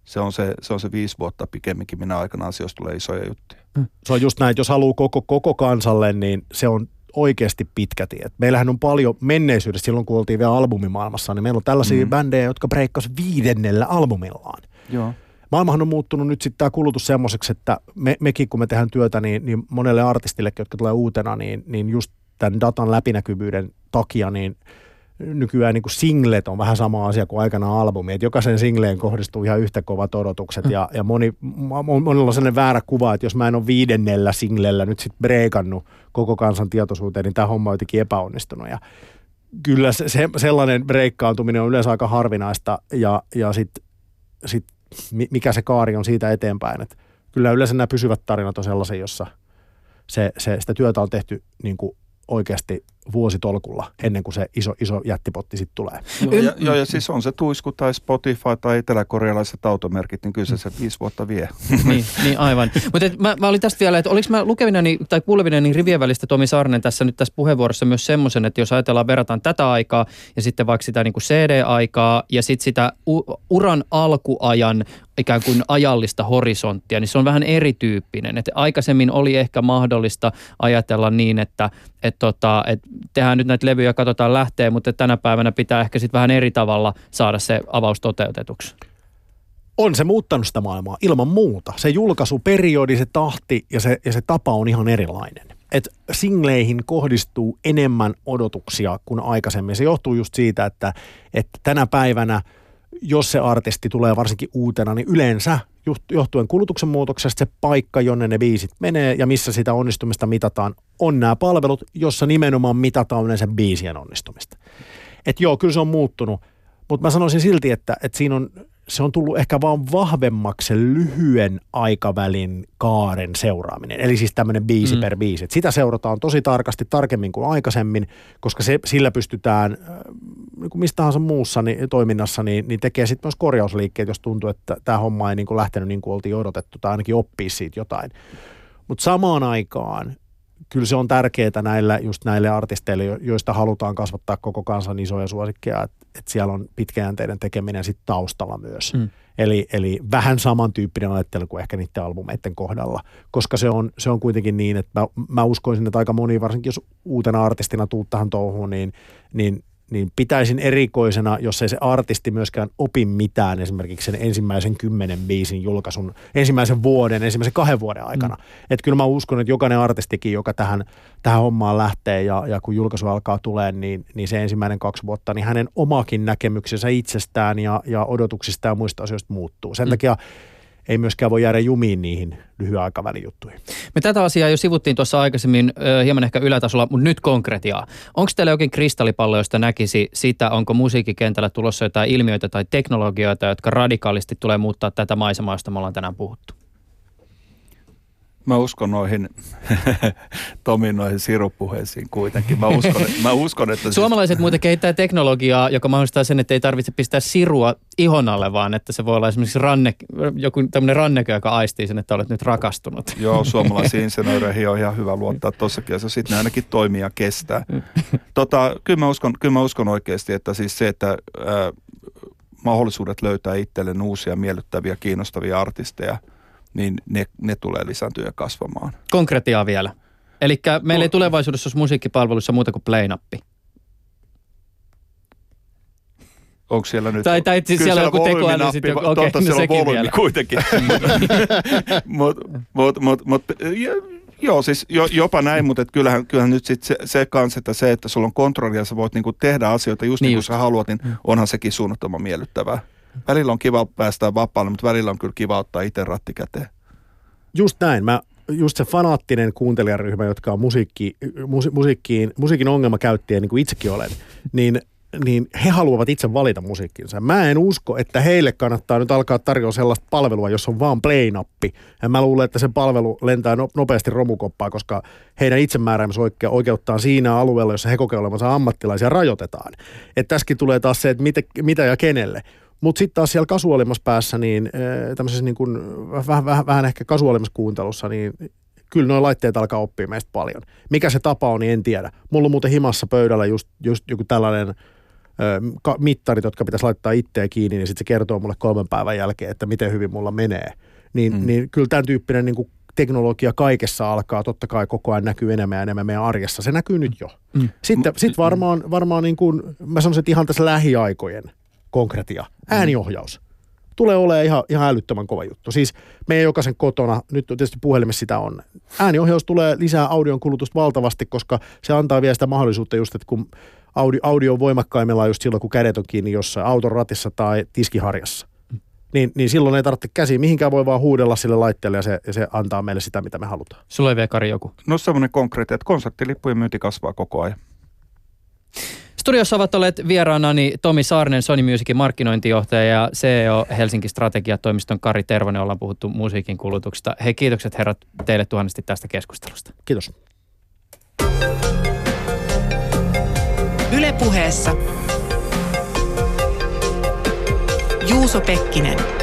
Speaker 5: Se on se, se on se viisi vuotta pikemminkin minä aikana asioista tulee isoja juttuja.
Speaker 4: Se on just näin, että jos haluaa koko, koko kansalle, niin se on oikeasti pitkä tie. Meillähän on paljon menneisyydessä, silloin kun oltiin vielä albumimaailmassa, niin meillä on tällaisia mm.
Speaker 5: Mm.
Speaker 4: bändejä, jotka breikkas viidennellä albumillaan.
Speaker 5: Joo.
Speaker 4: Maailmahan on muuttunut nyt sitten tämä kulutus semmoiseksi, että me, mekin kun me tehdään työtä, niin, niin monelle artistille, jotka tulee uutena, niin, niin just tämän datan läpinäkyvyyden takia, niin nykyään niin kuin singlet on vähän sama asia kuin aikana albumi. Että jokaisen singleen kohdistuu ihan yhtä kovat odotukset ja, ja moni, mo- monella on sellainen väärä kuva, että jos mä en ole viidennellä singlellä nyt sitten breikannut koko kansan tietoisuuteen, niin tämä homma on jotenkin epäonnistunut. Ja kyllä se, se, sellainen breikkaantuminen on yleensä aika harvinaista ja, ja sitten sit, mi- mikä se kaari on siitä eteenpäin. Et kyllä yleensä nämä pysyvät tarinat on sellaisia, jossa se, se, sitä työtä on tehty niin kuin oikeasti vuositolkulla ennen kuin se iso, iso jättipotti sitten tulee.
Speaker 5: Joo, ja, joo, ja siis on se tuisku tai Spotify tai eteläkorealaiset automerkit, niin kyllä se, se viisi vuotta vie.
Speaker 3: niin, niin aivan. Mutta mä, mä olin tästä vielä, että oliko mä lukevinani tai kuulevinani rivien välistä Tomi Saarinen tässä nyt tässä puheenvuorossa myös semmoisen, että jos ajatellaan, verrataan tätä aikaa ja sitten vaikka sitä niin kuin CD-aikaa ja sitten sitä u- uran alkuajan ikään kuin ajallista horisonttia, niin se on vähän erityyppinen. Että aikaisemmin oli ehkä mahdollista ajatella niin, että et tota, et tehdään nyt näitä levyjä, katsotaan lähtee, mutta tänä päivänä pitää ehkä sitten vähän eri tavalla saada se avaus toteutetuksi.
Speaker 4: On se muuttanut sitä maailmaa ilman muuta. Se julkaisuperiodi, se tahti ja se, ja se tapa on ihan erilainen. Et singleihin kohdistuu enemmän odotuksia kuin aikaisemmin. Se johtuu just siitä, että, että tänä päivänä, jos se artisti tulee varsinkin uutena, niin yleensä johtuen kulutuksen muutoksesta se paikka, jonne ne biisit menee ja missä sitä onnistumista mitataan, on nämä palvelut, jossa nimenomaan mitataan yleensä biisien onnistumista. Et joo, kyllä se on muuttunut, mutta mä sanoisin silti, että, että siinä on, se on tullut ehkä vaan vahvemmaksi lyhyen aikavälin kaaren seuraaminen. Eli siis tämmöinen biisi
Speaker 3: Mm.
Speaker 4: per biisi. Et sitä seurataan tosi tarkasti, tarkemmin kuin aikaisemmin, koska se, sillä pystytään niin kuin mistä tahansa muussa niin, toiminnassa, niin, niin tekee sitten myös korjausliikkeet, jos tuntuu, että tämä homma ei niin kuin lähtenyt niin kuin oltiin odotettu, tai ainakin oppii siitä jotain. Mutta samaan aikaan kyllä se on tärkeää näillä, just näille artisteille, jo- joista halutaan kasvattaa koko kansan isoja suosikkeja, että et siellä on pitkäjänteinen tekeminen sit taustalla myös.
Speaker 3: Mm.
Speaker 4: Eli, eli vähän samantyyppinen ajattelu kuin ehkä niiden albumeiden kohdalla, koska se on, se on kuitenkin niin, että mä, mä uskoisin, että aika moni, varsinkin jos uutena artistina tuut tähän touhuun, niin, niin niin pitäisin erikoisena, jos ei se artisti myöskään opi mitään esimerkiksi sen ensimmäisen kymmenen biisin julkaisun ensimmäisen vuoden, ensimmäisen kahden vuoden aikana. Mm. Että kyllä mä uskon, että jokainen artistikin, joka tähän, tähän hommaan lähtee ja, ja kun julkaisu alkaa tulee, niin, niin se ensimmäinen kaksi vuotta, niin hänen omakin näkemyksensä itsestään ja, ja odotuksistaan ja muista asioista muuttuu. Sen
Speaker 3: mm.
Speaker 4: takia ei myöskään voi jäädä jumiin niihin lyhyen aikavälin juttuihin.
Speaker 3: Me tätä asiaa jo sivuttiin tuossa aikaisemmin hieman ehkä ylätasolla, mutta nyt konkretiaa. Onko teillä jokin kristallipallo, josta näkisi sitä, onko musiikkikentällä tulossa jotain ilmiöitä tai teknologioita, jotka radikaalisti tulee muuttaa tätä maisemaa, josta me ollaan tänään puhuttu?
Speaker 5: Mä uskon noihin, Tomin noihin siruppuheisiin kuitenkin. Mä uskon, että, mä uskon, että siis,
Speaker 3: Suomalaiset muuten kehittää teknologiaa, joka mahdollistaa sen, että ei tarvitse pistää sirua ihon alle, vaan että se voi olla esimerkiksi ranne, joku tämmöinen ranneke, joka aistii sen, että olet nyt rakastunut.
Speaker 5: Joo, suomalaisiin insinööreihin on ihan hyvä luottaa tossakin, ja sitten ne ainakin toimii ja kestää. Tota, kyllä, mä uskon, kyllä mä uskon oikeasti, että siis se, että äh, mahdollisuudet löytää itselleen uusia, miellyttäviä, kiinnostavia artisteja, niin ne, ne tulee lisääntyä ja kasvamaan.
Speaker 3: Konkretiaa vielä. Eli meillä ei tulevaisuudessa olisi musiikkipalvelussa muuta kuin play-nappi.
Speaker 5: Onko siellä nyt...
Speaker 3: Tai- tai siis siellä on joku tekoäly sitten okei,
Speaker 5: totta,
Speaker 3: no
Speaker 5: siellä on volyymi
Speaker 3: vielä.
Speaker 5: kuitenkin. mut, mut, mut, mut, ja- joo, siis jo, jopa näin, mutta et kyllähän, kyllähän nyt sit se, se kans, että se, että sulla on kontrolli ja sä voit niinku tehdä asioita just niin,
Speaker 3: Niin
Speaker 5: kuin sä haluat, niin onhan sekin suunnattoman miellyttävää. Välillä on kiva päästää vapaalle, mutta välillä on kyllä kiva ottaa itse ratti käteen.
Speaker 4: Just näin. Mä, just se fanaattinen kuuntelijaryhmä, jotka on musiikki, musi, musiikkiin, musiikin ongelmakäyttäjiä, niin kuin itsekin olen, niin niin he haluavat itse valita musiikkinsa. Mä en usko, että heille kannattaa nyt alkaa tarjoa sellaista palvelua, jos on vaan play-nappi. Ja mä luulen, että se palvelu lentää no- nopeasti romukoppaan, koska heidän itsemääräämisoikeuttaan siinä alueella, jossa he kokevat olevansa ammattilaisia, rajoitetaan. Että tässäkin tulee taas se, että mitä ja kenelle. Mutta sitten taas siellä kasuaalimmassa päässä, niin äh, tämmöisessä niin kuin, vähän, vähän, vähän ehkä kasuaalimmassa kuuntelussa, niin kyllä nuo laitteet alkaa oppia meistä paljon. Mikä se tapa on, niin en tiedä. Mulla on muuten himassa pöydällä just, just joku tällainen ö, mittarit, jotka pitäisi laittaa itseä kiinni, niin sitten se kertoo mulle kolmen päivän jälkeen, että miten hyvin mulla menee. Niin, mm. niin kyllä tämän tyyppinen niin kuin teknologia kaikessa alkaa totta kai koko ajan näkyy enemmän ja enemmän meidän arjessa. Se näkyy nyt jo. Mm. Sitten sit varmaan, varmaan niin kuin, mä sanoisin, että ihan tässä lähiaikojen konkretia, ääniohjaus. Tulee olemaan ihan, ihan älyttömän kova juttu. Siis meidän jokaisen kotona, nyt on tietysti puhelimessa sitä on. Ääniohjaus tulee lisää audion kulutusta valtavasti, koska se antaa vielä sitä mahdollisuutta just, että kun audio, audio on voimakkaimmillaan just silloin, kun kädet on kiinni jossain auton ratissa tai tiskiharjassa. Niin, niin silloin ei tarvitse käsiä. Mihinkään voi vaan huudella sille laitteelle ja se, ja se antaa meille sitä, mitä me halutaan.
Speaker 3: Sulla ei vielä Kari joku.
Speaker 5: No semmoinen konkreetti, että konserttilippujen myynti kasvaa koko ajan.
Speaker 3: Studiossa ovat olleet vieraanani Tomi Saarinen, Sony Musicin markkinointijohtaja ja CEO Helsinki Strategiatoimiston Kari Tervonen. Ollaan puhuttu musiikin kulutuksesta. Hei kiitokset herrat teille tuhannesti tästä keskustelusta.
Speaker 4: Kiitos.
Speaker 1: Yle puheessa Juuso Pekkinen.